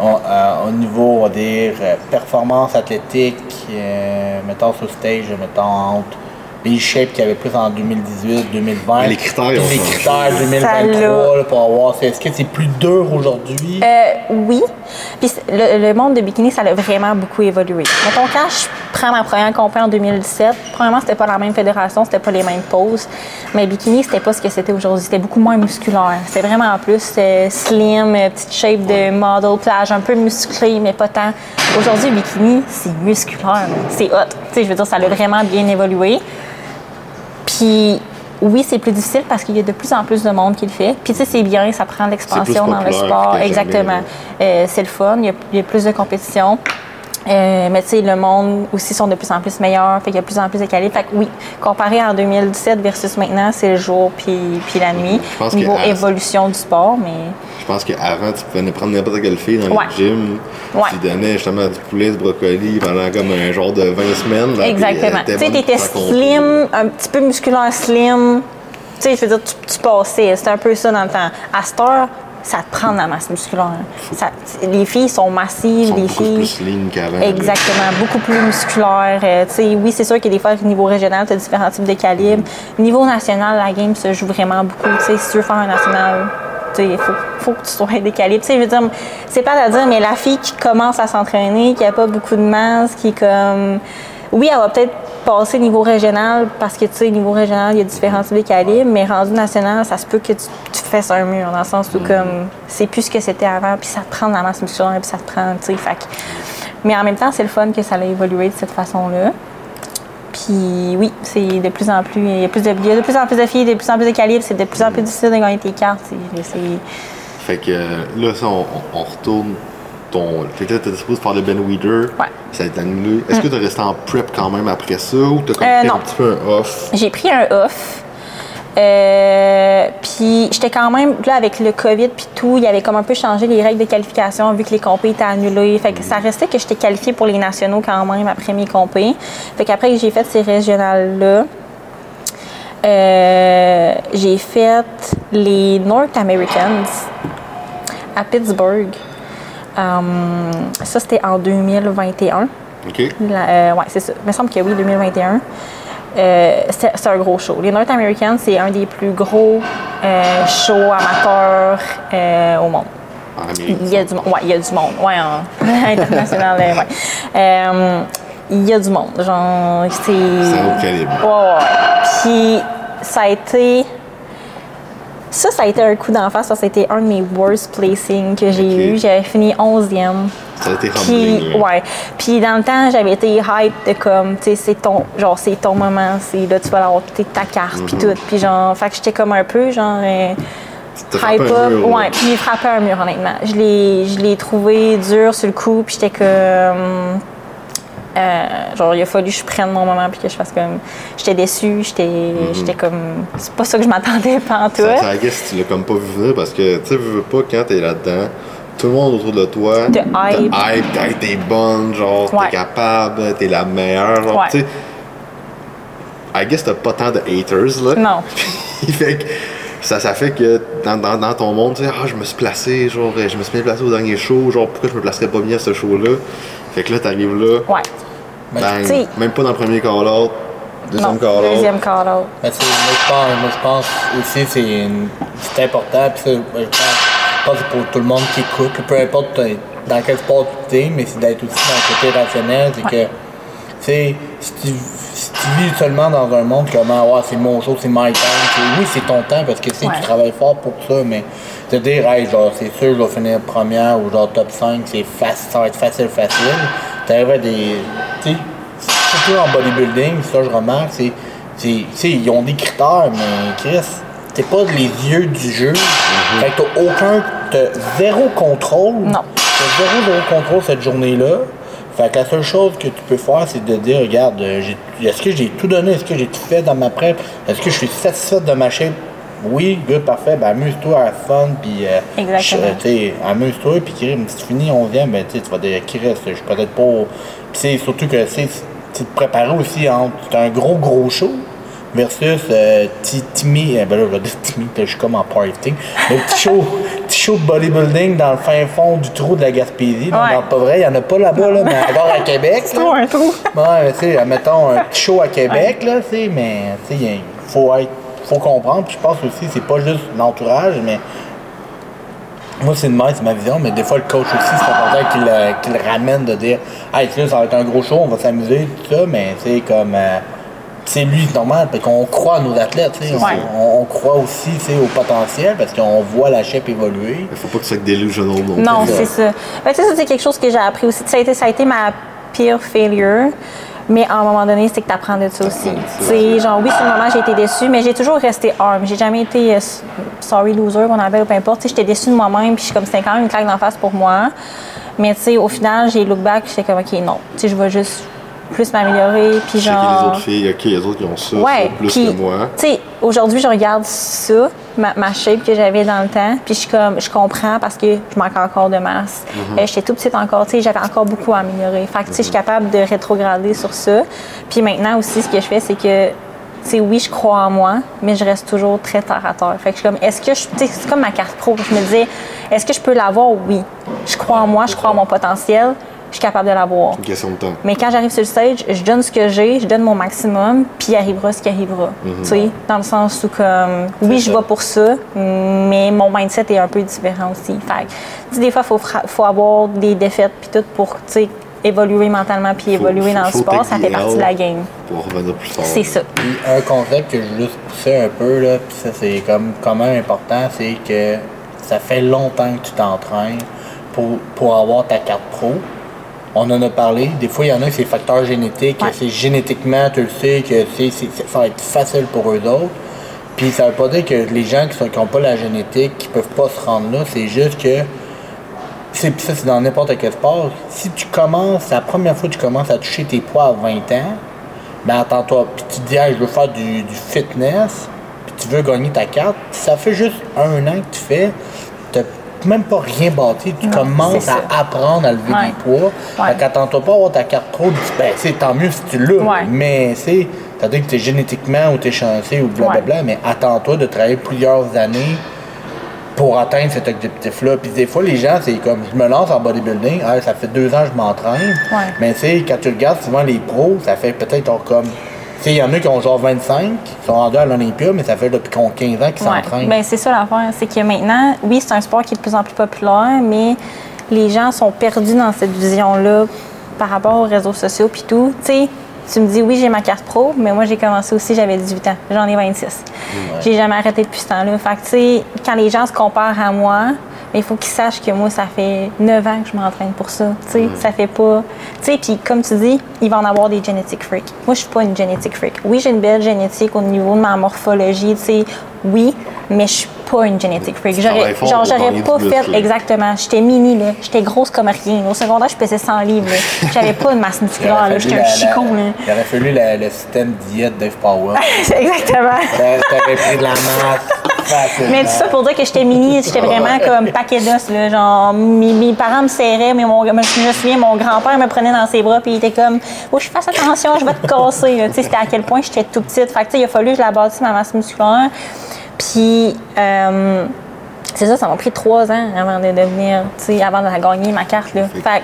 au, euh, au niveau, on va dire, euh, performance athlétique, euh, mettons sur stage, mettons entre les shapes qu'il y avait plus en 2018, 2020. Mais les critères, puis les critères Ça 2023 l'a- là, pour avoir. Est-ce que c'est plus dur aujourd'hui? Euh, oui. Puis le, le monde de bikini, ça a vraiment beaucoup évolué. Mettons, quand je prends ma première compé en 2017, premièrement, c'était pas la même fédération, c'était pas les mêmes poses. Mais bikini, c'était pas ce que c'était aujourd'hui. C'était beaucoup moins musculaire. C'était vraiment plus euh, slim, euh, petite shape de model, plage, un peu musclé, mais pas tant. Aujourd'hui, bikini, c'est musculaire. C'est hot. Tu sais, je veux dire, ça a vraiment bien évolué. Puis oui, c'est plus difficile parce qu'il y a de plus en plus de monde qui le fait. Puis tu sais, c'est bien, ça prend l'expansion dans le sport. Exactement. là. Euh, c'est le fun, il y, a, il y a plus de compétition. Euh, mais tu sais, le monde aussi sont de plus en plus meilleurs, fait qu'il y a de plus en plus de qualité. Fait que oui, comparé en 2017 versus maintenant, c'est le jour puis, puis la nuit. Je pense Niveau que évolution du sport, mais Je pense qu'avant, tu pouvais prendre n'importe quelle fille dans Ouais. les gyms. Ouais. Tu donnais justement du poulet, du brocoli pendant comme un genre de 20 semaines. là, Exactement. Tu sais, t'étais slim, un petit peu musculaire slim. Tu sais, je veux dire, tu, tu passais. C'était un peu ça dans le temps. À cette heure, ça te prend de la masse musculaire. Ça- les filles sont massives, sont les beaucoup filles. plus lean qu'avant. là. Exactement, beaucoup plus musculaire. Euh, oui, c'est sûr que des fois, au niveau régional, tu as différents types de calibres. Au niveau national, la game se joue vraiment beaucoup. Tu sais, si tu veux faire un national, il faut, faut que tu sois des calibres. Je veux dire, c'est pas à dire, mais la fille qui commence à s'entraîner, qui a pas beaucoup de masse, qui est comme. Oui, elle va peut-être passer niveau régional parce que, tu sais, niveau régional, il y a différents types de calibres, mais rendu national, ça se peut que tu, tu fasses un mur, dans le sens où, comme, c'est plus ce que c'était avant, puis ça te prend de la masse musculaire, puis ça te prend, tu sais, fait que- Mais en même temps, c'est le fun que ça a évolué de cette façon-là. Puis oui, c'est de plus en plus, il y a, plus de, il y a de plus en plus de filles, de plus en plus de calibres, c'est de plus en plus difficile de gagner tes cartes. c'est- c'est- Fait que là, ça, on, on retourne ton. Fait que là, t'étais supposé faire le Ben Weeder. Ouais. Ça a été annulé. Est-ce que t'es resté en prep quand même après ça ou t'as comme Euh, pris non. un petit peu un off? J'ai pris un off. Euh, puis j'étais quand même là avec le COVID puis tout, il y avait comme un peu changé les règles de qualification vu que les compés étaient annulés. Fait que ça restait que j'étais qualifiée pour les nationaux quand même après mes compés. Fait qu'après j'ai fait ces régionales là. Euh, j'ai fait les North Americans à Pittsburgh. Euh, ça, c'était en 2021. OK. Euh, ouais, c'est ça. Il me semble que oui, 2021. Euh, c'est un gros show. Les North Americans, c'est un des plus gros euh, shows amateurs au monde. En Amérique. Il y a du monde. Ouais, il y a du monde. Ouais, en international, ouais. Il y a du monde. Genre, c'est. C'est autre calibre. Ouais, ouais. Puis, ça a été. Ça, ça a été un coup d'en face. Ça, c'était un de mes worst placings que j'ai eu. J'avais fini 11e. Ça a été Puis, humbling. ouais. Puis dans le temps, j'avais été hype de comme, tu sais, c'est ton, genre, c'est ton moment, c'est là, tu vas avoir ta carte, Mhm. puis tout. Puis genre, fait que j'étais comme un peu, genre, euh, hype up. mur, ouais, puis j'ai frappé un mur, honnêtement. Je l'ai, je l'ai trouvé dur sur le coup, puis j'étais comme. Euh, genre, il a fallu que je prenne mon moment, puis que je fasse comme. J'étais déçue, j'étais, j'étais comme. C'est pas ça que je m'attendais pas en tout. Ça, ça, I guess, tu l'as comme pas vu venir parce que, tu sais, veux pas, quand t'es là-dedans, tout le monde autour de toi Te hype. hype, t'es- bonne, genre, Ouais. t'es capable, t'es la meilleure, genre, Ouais. tu sais. I guess t'as pas tant de haters, là. Non. Puis, fait que ça, ça fait que dans, dans, dans ton monde, tu sais, ah, je me suis placé, genre, je me suis bien placé au dernier show, genre, pourquoi je me placerais pas bien à ce show-là? Fait que là, t'arrives là, Ouais. bang, t'sais- même pas dans le premier call-out, deuxième call-out. Deuxième call-out. Ben, tu sais, moi, je pense, moi, je pense aussi c'est une- c'est important. Puis ça, je pense, que pour tout le monde qui écoute, peu importe euh, dans quel sport tu es, mais c'est d'être aussi dans le côté rationnel. C'est que, tu sais, si tu, si tu vis seulement dans un monde comme, ah, ouais, c'est mon show, c'est my time. c'est- Oui, c'est ton temps parce que tu sais, Ouais. tu travailles fort pour ça, mais te dire, hey, genre, c'est sûr, je vais finir première ou genre top 5, c'est facile, ça va être facile, facile. T'arrives à des. Tu sais, surtout en bodybuilding, ça je remarque, c'est. c'est- Tu sais, ils ont des critères, mais Chris, t'es pas les yeux du jeu. Fait que t'as aucun. T'as zéro contrôle. Non. T'as zéro, zéro contrôle cette journée-là. Fait que la seule chose que tu peux faire, c'est de dire, regarde, euh, j'ai- est-ce que j'ai tout donné? Est-ce que j'ai tout fait dans ma prep? Est-ce que je suis satisfait de ma shape? Oui, good, parfait. Ben, amuse-toi, have fun, puis... euh, Exactement. amuse-toi, puis Kirim, si tu finis 11e, ben, tu vas dire, Kiris, je suis peut-être pas. Puis c'est surtout que, tu sais, tu te préparer aussi entre. C'est un gros, gros show versus euh, Ti- Timmy. euh, ben là, je vais dire Timmy, je suis comme en party. Le petit show, petit show de bodybuilding dans le fin fond du trou de la Gaspésie. Ouais. Non, pas vrai, il n'y en a pas là-bas, là, mais encore à Québec. C'est trop un trou. Ouais, mais tu sais, mettons un petit show à Québec, là, tu sais, mais tu sais, il faut être, faut comprendre. Puis je pense aussi, c'est pas juste l'entourage, mais moi, c'est de même, c'est ma vision, mais des fois, le coach aussi, c'est important qu'il euh, qu'il le ramène de dire, hey, tu sais, ça va être un gros show, on va s'amuser, tout ça, mais tu sais, comme. euh, c'est lui, c'est normal, parce qu'on croit à nos athlètes, tu sais, on- Ouais. on, on croit aussi tu sais, au potentiel, parce qu'on voit la shape évoluer. Il faut pas que sois delusional non. Non, ça. c'est ça. Ben, tu sais, ça, c'est quelque chose que j'ai appris aussi. Ça a, été, ça a été ma pire failure. Mais à un moment donné, c'est que tu apprends de ça aussi. sais, genre, oui, sur le moment, j'ai été déçue, mais j'ai toujours resté arme. J'ai jamais été euh, sorry loser, qu'on appelle, ou peu importe. J'étais déçue de moi-même, puis je suis comme, c'était quand même une claque d'en face pour moi. Mais tu sais, au final, j'ai look back, j'étais comme, OK, non. Tu sais, je vais juste plus m'améliorer, puis genre. les autres filles, ok, les autres qui ont ça, Ouais, ça plus puis, que moi. Tu sais, aujourd'hui, je regarde ça, ma, ma shape que j'avais dans le temps, puis je comme, je comprends parce que je manque encore de masse. Mhm. Euh, J'étais tout petite encore, j'avais encore beaucoup à améliorer. Fait que, je suis capable de rétrograder sur ça. Puis maintenant aussi, ce que je fais, c'est que, oui, je crois en moi, mais je reste toujours très terre à terre. Fait que je suis comme, est-ce que je, c'est comme ma carte pro. Je me disais, est-ce que je peux l'avoir? Oui. Je crois en moi, je crois en mon potentiel, je suis capable de l'avoir. Une question de temps. Mais quand j'arrive sur le stage, je donne ce que j'ai, je donne mon maximum, puis il arrivera ce qui arrivera. Tu sais, dans le sens où, comme, oui, je vais pour ça, mais mon mindset est un peu différent aussi. Fait que, des fois, il faut, fra- faut avoir des défaites, puis tout, pour, tu sais, évoluer mentalement, puis évoluer faut- dans le sport, ça fait partie de la game. Pour revenir plus fort. C'est ça. Puis un concept que je veux juste pousser un peu, là, puis ça c'est comme quand même important, c'est que ça fait longtemps que tu t'entraînes pour, pour avoir ta carte pro. On en a parlé. Des fois, il y en a, c'est facteur génétique. Ouais. C'est génétiquement, tu le sais, que c'est, c'est- ça va être facile pour eux autres. Puis ça veut pas dire que les gens qui n'ont pas la génétique, qui peuvent pas se rendre là, c'est juste que c'est ça c'est dans n'importe quel sport. Si tu commences, la première fois que tu commences à toucher tes poids à 20 ans, ben attends-toi, puis tu te dis, je veux faire du, du fitness, puis tu veux gagner ta carte, ça fait juste un an que tu fais, même pas rien bâti, tu Non, commences à apprendre à lever Ouais. des poids. Ouais. Fait qu'attends-toi pas à avoir ta carte pro, ben c'est tant mieux si tu l'as, Ouais. mais c'est, veut dire que t'es génétiquement ou t'es chanceux ou blablabla, mais attends-toi de travailler plusieurs années pour atteindre cet objectif-là. Puis des fois, les gens, c'est comme, je me lance en bodybuilding, Ah, ça fait deux ans que je m'entraîne, Ouais. mais tu sais, quand tu regardes souvent les pros, ça fait peut-être comme, il y en a qui ont genre 25, qui sont rendus à l'Olympia, mais ça fait depuis qu'ils ont 15 ans qu'ils Ouais. s'entraînent. Ben, c'est ça l'affaire. C'est que maintenant, oui, c'est un sport qui est de plus en plus populaire, mais les gens sont perdus dans cette vision-là par rapport aux réseaux sociaux puis tout. Tu sais, tu me dis, oui, j'ai ma carte pro, mais moi, j'ai commencé aussi, j'avais 18 ans. J'en ai 26. J'ai jamais arrêté depuis ce temps-là. Fait que, tu sais, quand les gens se comparent à moi, mais il faut qu'ils sachent que moi, ça fait 9 ans que je m'entraîne pour ça. Tu sais, ça fait pas. Tu sais, puis comme tu dis, il va en avoir des genetic freaks. Moi, je suis pas une genetic freak. Oui, j'ai une belle génétique au niveau de ma morphologie, tu sais, oui, mais je suis pas une genetic freak. J'aurais, genre, j'aurais pas fait exactement. J'étais mini, là. J'étais grosse comme rien. Au secondaire, je pesais 100 livres, là. J'avais pas de masse musculaire, là. J'étais un la- là. Il aurait fallu la- le système diète Dave Powell. exactement. T'a- T'aurais pris de la masse. Mais tout ça pour dire que j'étais mini, j'étais vraiment comme paquet d'os, là. Genre, mes, mes parents me serraient, mais mon, je me souviens, mon grand-père me prenait dans ses bras, puis il était comme, oh, je fasse attention, je vais te casser, là. Tu sais, c'était à quel point j'étais tout petite. Fait que, tu sais, il a fallu que je la bâtisse ma masse musculaire. Puis, euh, c'est ça, ça m'a pris trois ans avant de devenir, tu sais, avant de gagner ma carte, là. Fait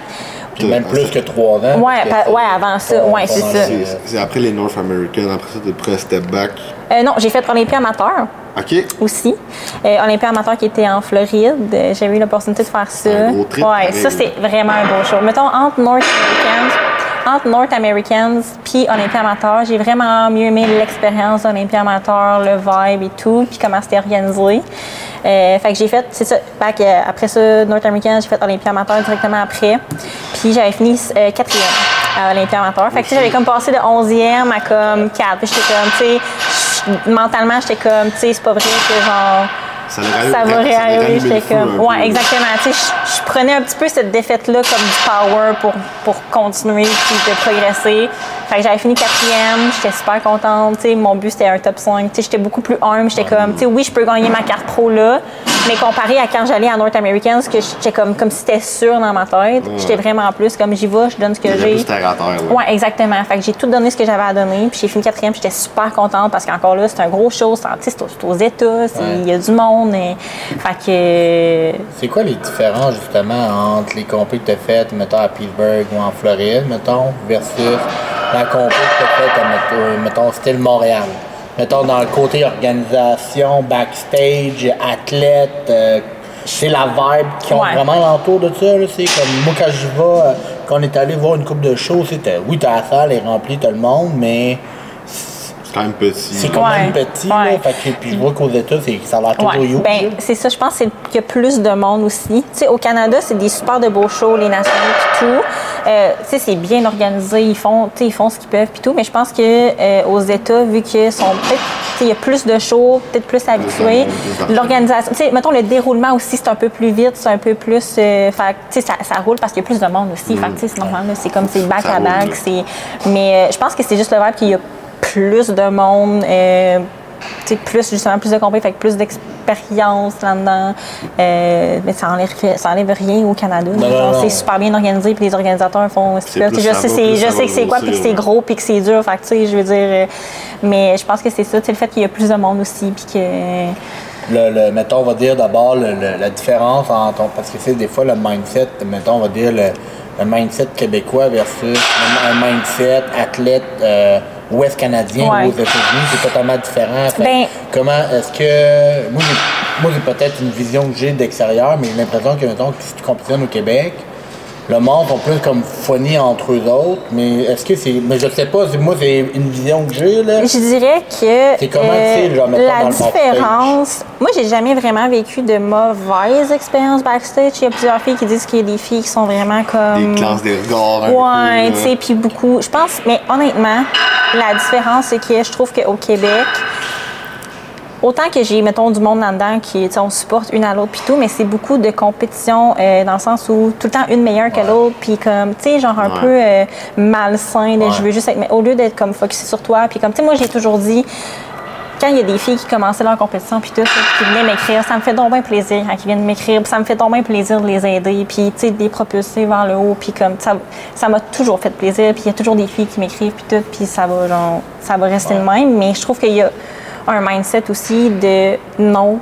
Puis même plus que 3 ans. Ouais, pa- ouais, avant ça, ouais, c'est ça. C'est c'est après les North American, après ça, t'es prêt à step back. euh, non, j'ai fait Olympia amateur. OK. aussi. Euh, Olympia amateur qui était en Floride. Euh, J'ai eu l'opportunité de faire ça. Un gros trip, ouais, ça c'est vraiment un beau show. Mettons entre North Americans, North Americans puis Olympia amateur, j'ai vraiment mieux aimé l'expérience d'Olympia amateur, le vibe et tout, puis comment c'était organisé. Euh, fait que j'ai fait, c'est ça, euh, après ça, North American, j'ai fait Olympia amateur directement après. Puis j'avais fini euh, quatrième à Olympia amateur. Fait que j'avais comme passé de 11e à comme 4. Puis j'étais comme, tu sais, mentalement, j'étais comme, tu sais, c'est pas vrai que genre Ça, ça va réarriver. J'étais comme. Ouais, exactement. Tu sais, je, prenais un petit peu cette défaite-là comme du power pour, pour continuer puis de progresser. Fait que j'avais fini quatrième, j'étais super contente. Tu sais, mon but c'était un top 5. Tu sais, j'étais beaucoup plus humble. J'étais comme, tu sais, oui, je peux gagner ma carte pro là, mais comparé à quand j'allais à North Americans, que j'étais comme, comme si c'était sûr dans ma tête, j'étais vraiment plus comme j'y vais, je donne ce que j'ai. plus terre à terre, là. Ouais, exactement. Fait que j'ai tout donné ce que j'avais à donner. Puis j'ai fini quatrième, j'étais super contente parce qu'encore là, c'est un gros show. C'est en- tu sais, c'est aux- États, il y a du monde. Et- Fait que. C'est quoi les différences justement entre les compés que tu as faites, mettons à Pittsburgh ou en Floride, mettons, versus la compé que tu as faite, à, mettons, style Montréal? Mettons dans le côté organisation, backstage, athlète, euh, c'est la vibe qui ont Ouais. vraiment l'entour de ça. C'est comme moi quand je vais, euh, quand on est allé voir une coupe de show, c'était oui, t'as la salle est remplie, t'as le monde, mais C'est quand même petit. c'est quand même Ouais, petit. ouais. Là, fait que, puis je vois qu'aux États, c'est- ça a l'air toujours Ouais, huge, ben, c'est ça, je pense c'est qu'il y a plus de monde aussi. Tu sais, au Canada, c'est des super de beaux shows, les nationaux puis tout. Euh, tu sais, c'est bien organisé, ils font, tu sais, ils font ce qu'ils peuvent puis tout, mais je pense que euh, aux États, vu qu'ils sont il y a plus de shows, peut-être plus habitués. L'organisation, tu sais, mettons le déroulement aussi, c'est un peu plus vite, c'est un peu plus, euh, fait que, tu sais, ça, ça roule parce qu'il y a plus de monde aussi. Fait sais, c'est normal, là, c'est comme c'est back Ça à back, mais euh, je pense que c'est juste le vibe qu'il y a plus de monde. euh, plus justement plus de compagnies, fait que plus d'expérience là-dedans. Euh, mais ça enlève, ça enlève rien au Canada. C'est super bien organisé, puis les organisateurs font plus Je sais, je sais que c'est quoi, puis que c'est gros, puis que c'est dur. Fait que, tu sais, je veux dire. euh, mais je pense que c'est ça, le fait qu'il y a plus de monde aussi, puis que. le, le- mettons, on va dire d'abord la différence entre, parce que c'est des fois le mindset, mettons, on va dire le, le mindset québécois versus un un mindset athlète euh, ouest canadien Ouais. ou aux États-Unis, c'est totalement différent. Fait Ben- comment est-ce que, moi, j'ai- peut-être une vision que j'ai d'extérieur, mais j'ai l'impression que, mettons, que si tu compétitionnes au Québec, le monde sont plus comme fournis entre eux autres, mais est-ce que c'est, mais je sais pas, moi, c'est une vision que j'ai, là. Je dirais que euh, C'est comment, tu sais, genre, dans la le différence. Moi, j'ai jamais vraiment vécu de mauvaises expériences backstage. Il y a plusieurs filles qui disent qu'il y a des filles qui sont vraiment comme. Des classes des regards. Ouais, tu sais, puis beaucoup. Je pense, mais honnêtement, la différence, c'est que je trouve qu'au Québec, autant que j'ai, mettons, du monde là-dedans qui, tu sais, on supporte une à l'autre puis tout, mais c'est beaucoup de compétition euh, dans le sens où tout le temps une meilleure que l'autre, puis comme, tu sais, genre un Ouais. peu euh, malsain de Ouais. je veux juste être, mais au lieu d'être comme focusé sur toi, puis comme, tu sais, moi, j'ai toujours dit, quand il y a des filles qui commençaient leur compétition, puis tout, qui venaient m'écrire, ça me fait donc bien plaisir quand ils viennent m'écrire, puis ça me fait donc bien plaisir de les aider, puis, tu sais, de les propulser vers le haut, puis comme, ça ça m'a toujours fait plaisir, puis il y a toujours des filles qui m'écrivent, puis tout, puis ça va, genre, ça va rester le même, mais je trouve qu'il y a un mindset aussi de non,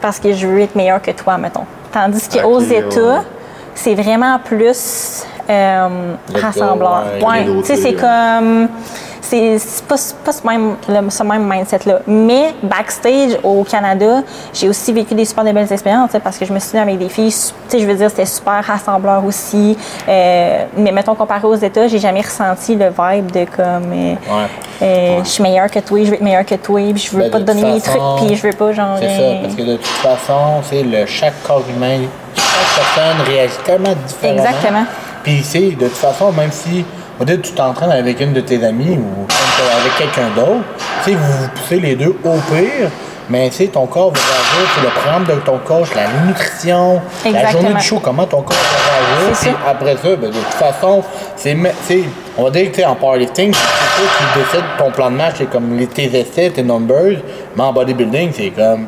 parce que je veux être meilleur que toi, mettons. Tandis qu'aux Ok, États, ouais. c'est vraiment plus euh, rassembleur. ouais, Ouais, tu sais, c'est comme. C'est pas, pas ce même, le- ce même mindset-là. Mais backstage au Canada, j'ai aussi vécu des super de belles expériences parce que je me suis dit avec des filles, tu sais, je veux dire, c'était super rassembleur aussi. Euh, mais mettons, comparé aux États, j'ai jamais ressenti le vibe de comme. euh, euh, Je suis meilleure que toi, je veux être meilleure que toi, puis je veux Ben, pas te donner mes trucs, puis je veux pas genre. C'est ça, parce que de toute façon, c'est le chaque corps humain, chaque personne réagit tellement différemment. Exactement. Puis c'est de toute façon, même si au début tu t'entraînes avec une de tes amies ou avec quelqu'un d'autre, tu sais, vous vous poussez les deux au pire. Mais tu sais, ton corps va réagir, c'est le programme de ton coach, la nutrition, la journée du show, comment ton corps va réagir. Puis après ça, ben, de toute façon, c'est, tu on va dire que tu sais, en powerlifting, c'est toi qui décides ton plan de match, c'est comme les, tes essais, tes numbers. Mais en bodybuilding, c'est comme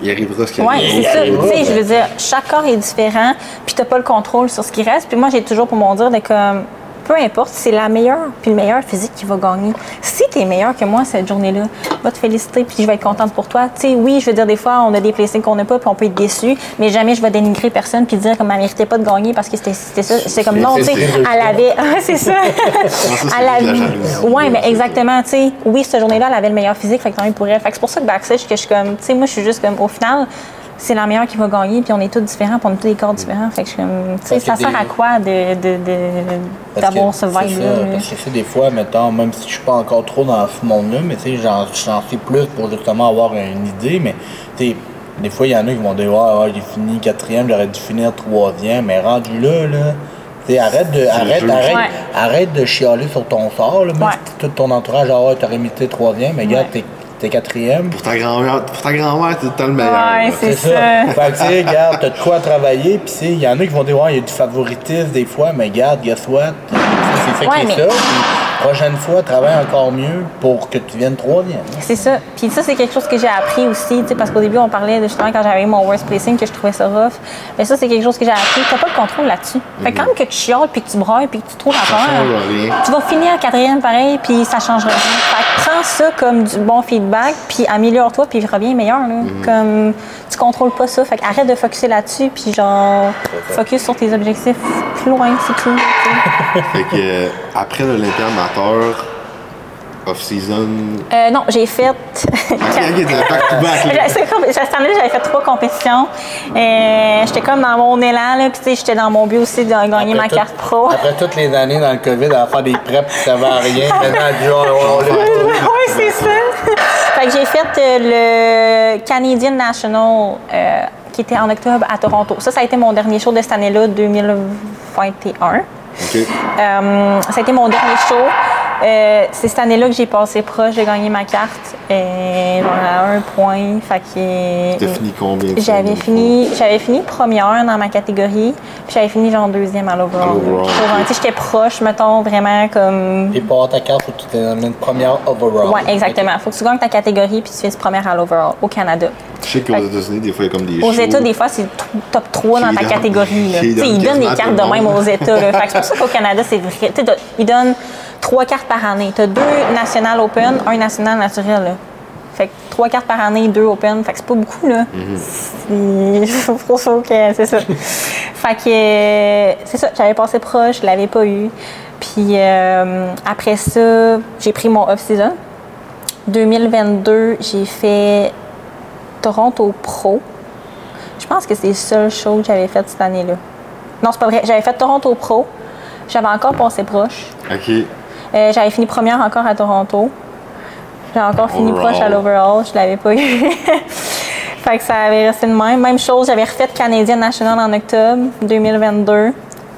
Il arrivera ce qu'il Oui, arrive. c'est ça. Tu sais, je mais- veux dire, chaque corps est différent, puis t'as pas le contrôle sur ce qui reste. Puis moi, j'ai toujours pour mon dire de comme, peu importe, c'est la meilleure, puis le meilleur physique qui va gagner. Si t'es meilleur que moi cette journée-là, va te féliciter, puis je vais être contente pour toi. Tu sais, oui, je veux dire, des fois, on a des qu'on n'a pas, puis on peut être déçu, mais jamais je vais dénigrer personne, puis dire comme elle méritait pas de gagner parce que c'était ça. C'est comme non, tu sais, elle avait. Ah, c'est ça. elle avait. Ouais, mais exactement, tu sais. Oui, cette journée-là, elle avait le meilleur physique, fait que tant mieux pour elle. Fait que c'est pour ça que backstage, que je suis comme, tu sais, moi, je suis juste comme, au final, c'est la meilleure qui va gagner, puis on est tous différents, puis on a tous des corps différents. Fait que je suis comme, tu sais, ça sert des- à quoi de, de, de- Parce d'avoir que ce vibe-là? Parce que c'est des fois, mettons, même si je suis pas encore trop dans ce monde-là, mais tu sais, j'en j'en sais plus pour justement avoir une idée, mais tu sais, des fois, il y en a qui vont dire, ouais, ouais, j'ai fini quatrième, j'aurais dû finir troisième, mais rendu là, là, tu sais, arrête de, arrête, arrête, Ouais. arrête de chialer sur ton sort, là, même Ouais. si tout ton entourage, ah ouais, t'aurais mis tes troisième, mais regarde, Ouais. t'es t'es quatrième. Pour ta grand-mère, pour ta grand-mère, t'es tout le meilleur. Ouais, c'est ça. ça. Fait que, tu sais, regarde, t'as de quoi travailler, puis tu sais, il y en a qui vont dire, ouais, il y a du favoritisme des fois, mais regarde, guess what? C'est fait Ouais, que mais- c'est ça. Puis, prochaine fois, travaille encore mieux pour que tu viennes troisième. C'est ça. Puis ça, c'est quelque chose que j'ai appris aussi, tu sais, parce qu'au début, on parlait de, justement quand j'avais eu mon worst placing, que je trouvais ça rough. Mais ça, c'est quelque chose que j'ai appris. T'as pas le contrôle là-dessus. Fait que quand même que tu chiales, puis que tu brailles, puis que tu trouves la rien. tu vas finir quatrième pareil, puis ça changera rien. Fait que prends ça comme du bon feedback, puis améliore-toi, puis reviens meilleur. Là. Mhm. Comme tu contrôles pas ça, fait que arrête de focuser là-dessus, puis genre focus sur tes objectifs plus loin, c'est tout. Fait que, euh, après l'Olympia amateur, off-season? Euh, non, j'ai fait. Ok, ok, t'es back-to-back, là. C'est comme- Cette année, j'avais fait trois compétitions. Euh, j'étais comme dans mon élan, là, puis tu sais, j'étais dans mon but aussi de gagner ma carte pro. Après toutes les années dans le COVID, à faire des preps qui servaient à rien, maintenant, dit, oh, on l'a oui, c'est ça. Fait que j'ai fait euh, le Canadian National euh, qui était en octobre à Toronto. Ça, ça a été mon dernier show de cette année-là, 2021. Ok. Euh, ça a été mon dernier show. Euh, c'est cette année-là que j'ai passé proche de gagner ma carte. Euh, genre à un point. Fait que. T'as fini combien? J'avais fini, j'avais fini première dans ma catégorie, puis j'avais fini genre deuxième à l'overall. J'étais proche, mettons, vraiment comme. Et pour avoir ta carte, faut que tu termines première overall. Ouais, exactement. Faut que tu gagnes ta catégorie puis tu fasses première à l'overall au Canada. Je sais qu'aux États-Unis, des fois, il y a comme des Aux. États, des fois, c'est top 3 dans ta catégorie. là. Ils donnent des cartes de même aux États. Fait que C'est pour ça qu'au Canada, c'est vrai. Ils donnent trois cartes par année. Tu as deux National Open, un National Naturel. là. Fait que trois cartes par année, deux Open. Fait que c'est pas beaucoup, là. Mm-hmm. C'est pour ça que c'est ça. fait que euh, c'est ça. J'avais passé proche, je l'avais pas eu. Puis euh, après ça, j'ai pris mon off-season. 2022, j'ai fait Toronto Pro. Je pense que c'est le seul show que j'avais fait cette année-là. Non, c'est pas vrai. J'avais fait Toronto Pro. J'avais encore passé proche. Ok. Euh, j'avais fini première encore à Toronto. J'avais encore fini Overall. proche à l'overall. Je l'avais pas eu. fait que ça avait resté de même. Même chose, j'avais refait Canadian National en octobre 2022.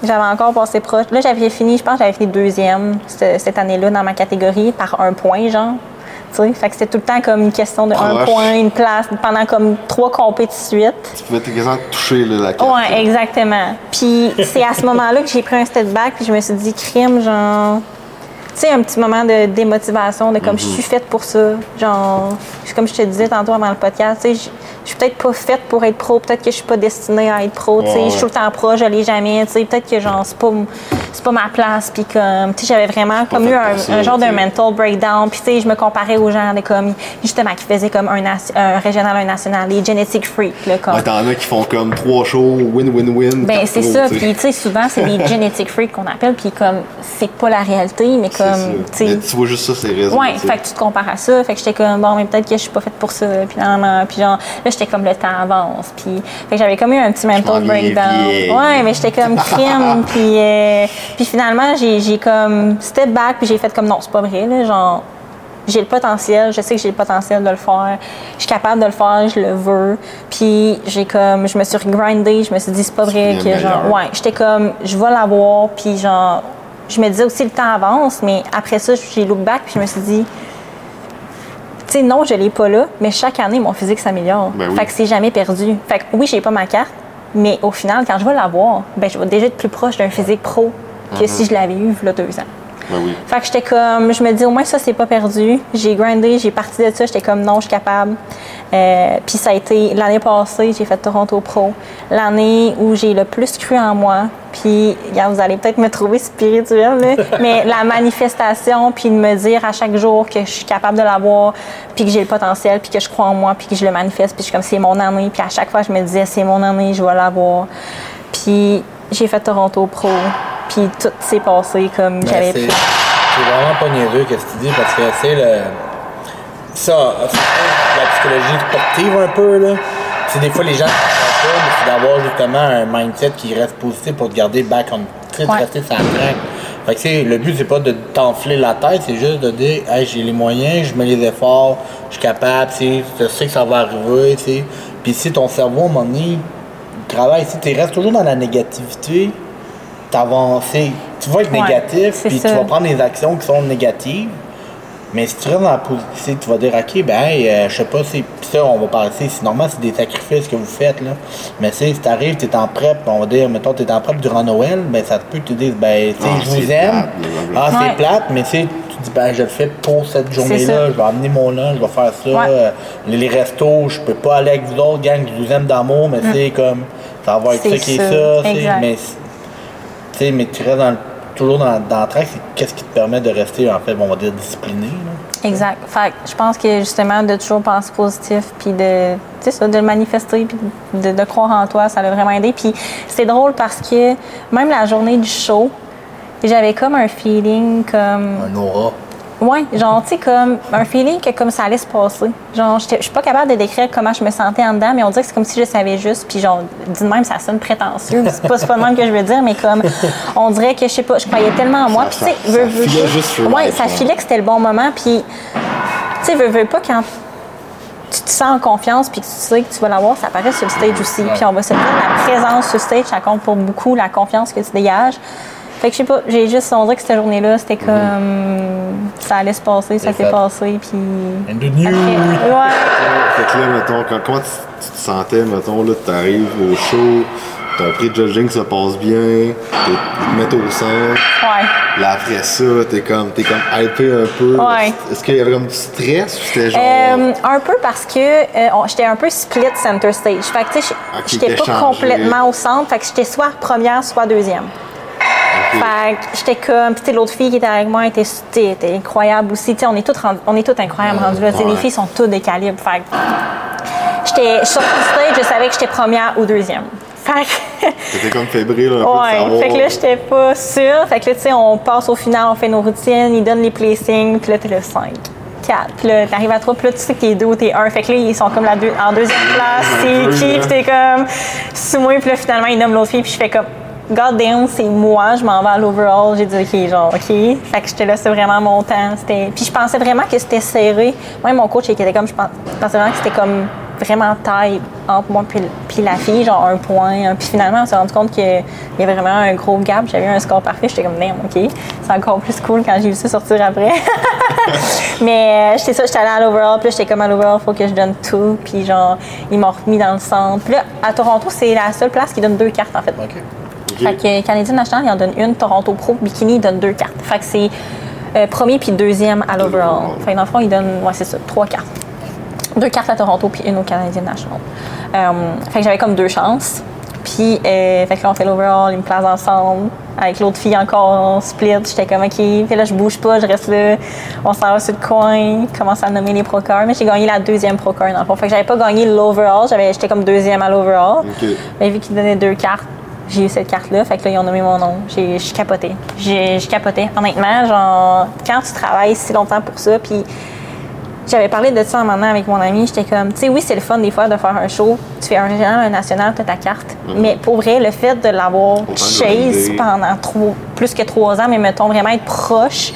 J'avais encore passé proche. Là, j'avais fini, je pense que j'avais fini deuxième ce- cette année-là dans ma catégorie par un point, genre. Tu sais, fait que c'était tout le temps comme une question de un Proche. point, une place, pendant comme trois compétitions de suite. Tu pouvais quasiment toucher là, la carte. Ouais, exactement. Puis c'est à ce moment-là que j'ai pris un step back, puis je me suis dit, crime, genre. Sais, un petit moment de démotivation, de comme je suis faite pour ça. Genre, comme je te disais tantôt avant le podcast, tu sais, je- suis peut-être pas faite pour être pro, peut-être que je suis pas destinée à être pro, tu sais, Ouais, je suis tout le temps pro, je l'ai jamais, tu sais, peut-être que genre, c'est pas, c'est pas ma place, puis comme, tu sais, j'avais vraiment comme eu un, genre de mental breakdown, puis tu sais, je me comparais aux gens de comme, justement, qui faisaient comme un, régional, un national, les genetic freaks, là, comme. Ouais, t'en as qui font comme trois shows, win-win-win. Ben, c'est ça. Puis, tu sais, souvent, c'est des genetic freaks qu'on appelle. Puis, comme, c'est pas la réalité, mais comme, tu tu vois juste ça, c'est réseaux. Ouais, fait que tu te compares à ça. Fait que j'étais comme, bon, mais peut-être que je suis pas faite pour ça. Puis, non, non. Puis, genre, là, j'étais comme, le temps avance. Puis, j'avais comme eu un petit mental breakdown. Ouais, mais j'étais comme crime. puis, euh, puis, finalement, j'ai comme step back. Puis, j'ai fait comme, non, c'est pas vrai, là. Genre, j'ai le potentiel, je sais que j'ai le potentiel de le faire, je suis capable de le faire, je le veux. Puis j'ai comme, je me suis regrindée, je me suis dit c'est pas vrai que genre, ouais, j'étais comme, je vais l'avoir, puis genre, je me disais aussi le temps avance, mais après ça, j'ai look back, puis je me suis dit, sais, non, je l'ai pas là, mais chaque année, mon physique s'améliore. Ben oui. Fait que c'est jamais perdu. Fait que oui, j'ai pas ma carte, mais au final, quand je vais l'avoir, ben je vais déjà être plus proche d'un physique pro que Mhm. si je l'avais eu, là, deux ans. Ben oui. Fait que j'étais comme, je me dis au moins ça c'est pas perdu. J'ai grindé, j'ai parti de ça, j'étais comme non, je suis capable. Euh, puis ça a été l'année passée, j'ai fait Toronto Pro, l'année où j'ai le plus cru en moi. Puis vous allez peut-être me trouver spirituelle, là, mais la manifestation, puis de me dire à chaque jour que je suis capable de l'avoir, puis que j'ai le potentiel, puis que je crois en moi, puis que je le manifeste, puis je suis comme c'est mon année. Puis à chaque fois je me disais c'est mon année, je vais l'avoir. Puis j'ai fait Toronto Pro, puis tout s'est passé comme Mais j'avais c'est vraiment pas niaiseux qu'est-ce que tu dis parce que c'est le. Ça, c'est la psychologie sportive un peu, là. C'est des fois les gens ne comprennent pas, mais c'est d'avoir justement un mindset qui reste positif pour te garder back on. Tu sais, de Ouais. rester sur la track. Fait que le but, c'est pas de t'enfler la tête, c'est juste de dire, hey, j'ai les moyens, je mets les efforts, je suis capable, tu sais, sais que ça va arriver, tu sais. Puis si ton cerveau, à un moment donné, il travaille, si tu restes toujours dans la négativité, t'avancer. Tu vas être Ouais, négatif, puis tu vas prendre des actions qui sont négatives. Mais si tu restes dans la position, tu vas dire, OK, ben, hey, euh, je sais pas, c'est. Puis ça, on va parler, c'est c'est normal, c'est des sacrifices que vous faites, là. Mais si t'arrives, t'es en prep, on va dire, mettons, t'es en prep durant Noël, ben, ça te peut que tu dises, ben, tu sais, Ah, je vous aime. plate, Ah, c'est Ouais. plate, mais tu sais, tu dis, ben, je le fais pour cette journée-là, je vais amener mon lunch, je vais faire ça. Ouais. Euh, les, les restos, je peux pas aller avec vous autres, gang, je vous aime d'amour, mais c'est comme, ça va être Mm. Ça qui est ça, mais sais, mais tu restes dans le- toujours dans, dans le track, c'est qu'est-ce qui te permet de rester, en fait, on va dire, discipliné. Là? Exact. Fait que je pense que justement de toujours penser positif puis de tu sais de le manifester puis de, de croire en toi, ça l'a vraiment aidé. Puis c'est drôle parce que même la journée du show, j'avais comme un feeling comme Un aura. Ouais, genre tu sais comme un feeling que comme ça allait se passer. Genre je suis pas capable de décrire comment je me sentais en dedans, mais on dirait que c'est comme si je savais juste puis genre dit de même ça sonne prétentieux, c'est pas pas le même que je veux dire, mais comme on dirait que je sais pas, je croyais tellement en moi, puis tu sais veux- veux filait pas- juste sur Ouais, live, ça ouais. filait que c'était le bon moment puis tu sais, veux, veux pas, quand tu te sens en confiance puis que tu sais que tu vas l'avoir, ça apparaît sur le stage aussi. Puis on va se dire, la présence sur le stage, ça compte pour beaucoup, la confiance que tu dégages. Fait que je sais pas, j'ai juste, on dirait que cette journée-là, c'était comme. Ça allait se passer, ça s'est passé, puis. And the news. Après- ouais. Fait que là, mettons, quand- comment tu, tu te sentais, mettons, là, t'arrives au show, ton prix de judging se passe bien, t'es- ils te mettent au centre, Ouais. là, après ça, t'es comme, t'es comme hypé un peu. Ouais. Est-ce qu'il y avait comme du stress ou c'était genre. Euh, un peu parce que euh, j'étais un peu split center stage. Fait que, tu sais, Ok, j'étais pas changé. complètement au centre. Fait que j'étais soit première, soit deuxième. Fait que j'étais comme, puis l'autre fille qui était avec moi était, était, incroyable aussi. Tu sais, on est toutes on est toutes incroyables rendues là. Ouais. Les filles sont toutes des calibres. Fait que j'étais, du stage, je savais que j'étais première ou deuxième. Fait que, T'étais comme fébrile un peu de ouais. Fait que là, j'étais pas sûre. Fait que là, tu sais, on passe au final, on fait nos routines, ils donnent les placings, puis là, t'es le 5. 4. Puis là, t'arrives à 3, puis là, tu sais que t'es 2 ou t'es 1. Fait que là, ils sont comme la deux, en deuxième place. C'est qui? Puis t'es comme sous moi. Puis là, finalement, ils nomment l'autre fille. Puis je fais comme, God damn, c'est moi. Je m'en vais à l'overall. J'ai dit, OK, genre, OK. Fait que j'étais là, c'est vraiment mon temps. Puis je pensais vraiment que c'était serré. Moi, mon coach, il était comme, je pens- je pensais vraiment que c'était comme vraiment taille entre moi puis, la fille, genre un point. Puis finalement, on s'est rendu compte qu'il y avait vraiment un gros gap. J'avais un score parfait. J'étais comme, merde, OK. C'est encore plus cool quand j'ai vu ça sortir après. Mais euh, j'étais ça, j'étais allée à l'overall, puis j'étais comme à l'overall, faut que je donne tout. Puis genre, ils m'ont remis dans le centre. Puis là, à Toronto, c'est la seule place qui donne deux cartes, en fait. OK. Fait que Canadian National, il en donne une. Toronto Pro Bikini, il donne deux cartes. Fait que c'est Euh, premier puis deuxième à l'overall. Fait que dans le fond, ils donnent, ouais, c'est ça, trois cartes. Deux cartes à Toronto puis une au Canadian National. Euh, fait que j'avais comme deux chances. Puis, euh, fait que là, on fait l'overall, ils me placent ensemble. Avec l'autre fille encore, on split. J'étais comme, OK. Puis là, je bouge pas, je reste là. On s'en va sur le coin, commence à nommer les pro cards. Mais j'ai gagné la deuxième pro card dans le fond. Fait que j'avais pas gagné l'overall. J'avais, j'étais comme deuxième à l'overall. Mais vu qu'ils donnaient deux cartes, j'ai eu cette carte-là. Fait que là, ils ont nommé mon nom. J'ai, je capotais. J'ai, je capotais. Honnêtement, genre, quand tu travailles si longtemps pour ça, puis j'avais parlé de ça un moment avec mon ami. J'étais comme, tu sais, oui, c'est le fun des fois de faire un show. Tu fais un régional, un national, tu as ta carte. Mais pour vrai, le fait de l'avoir chase pendant trop, plus que trois ans, mais mettons vraiment être proche,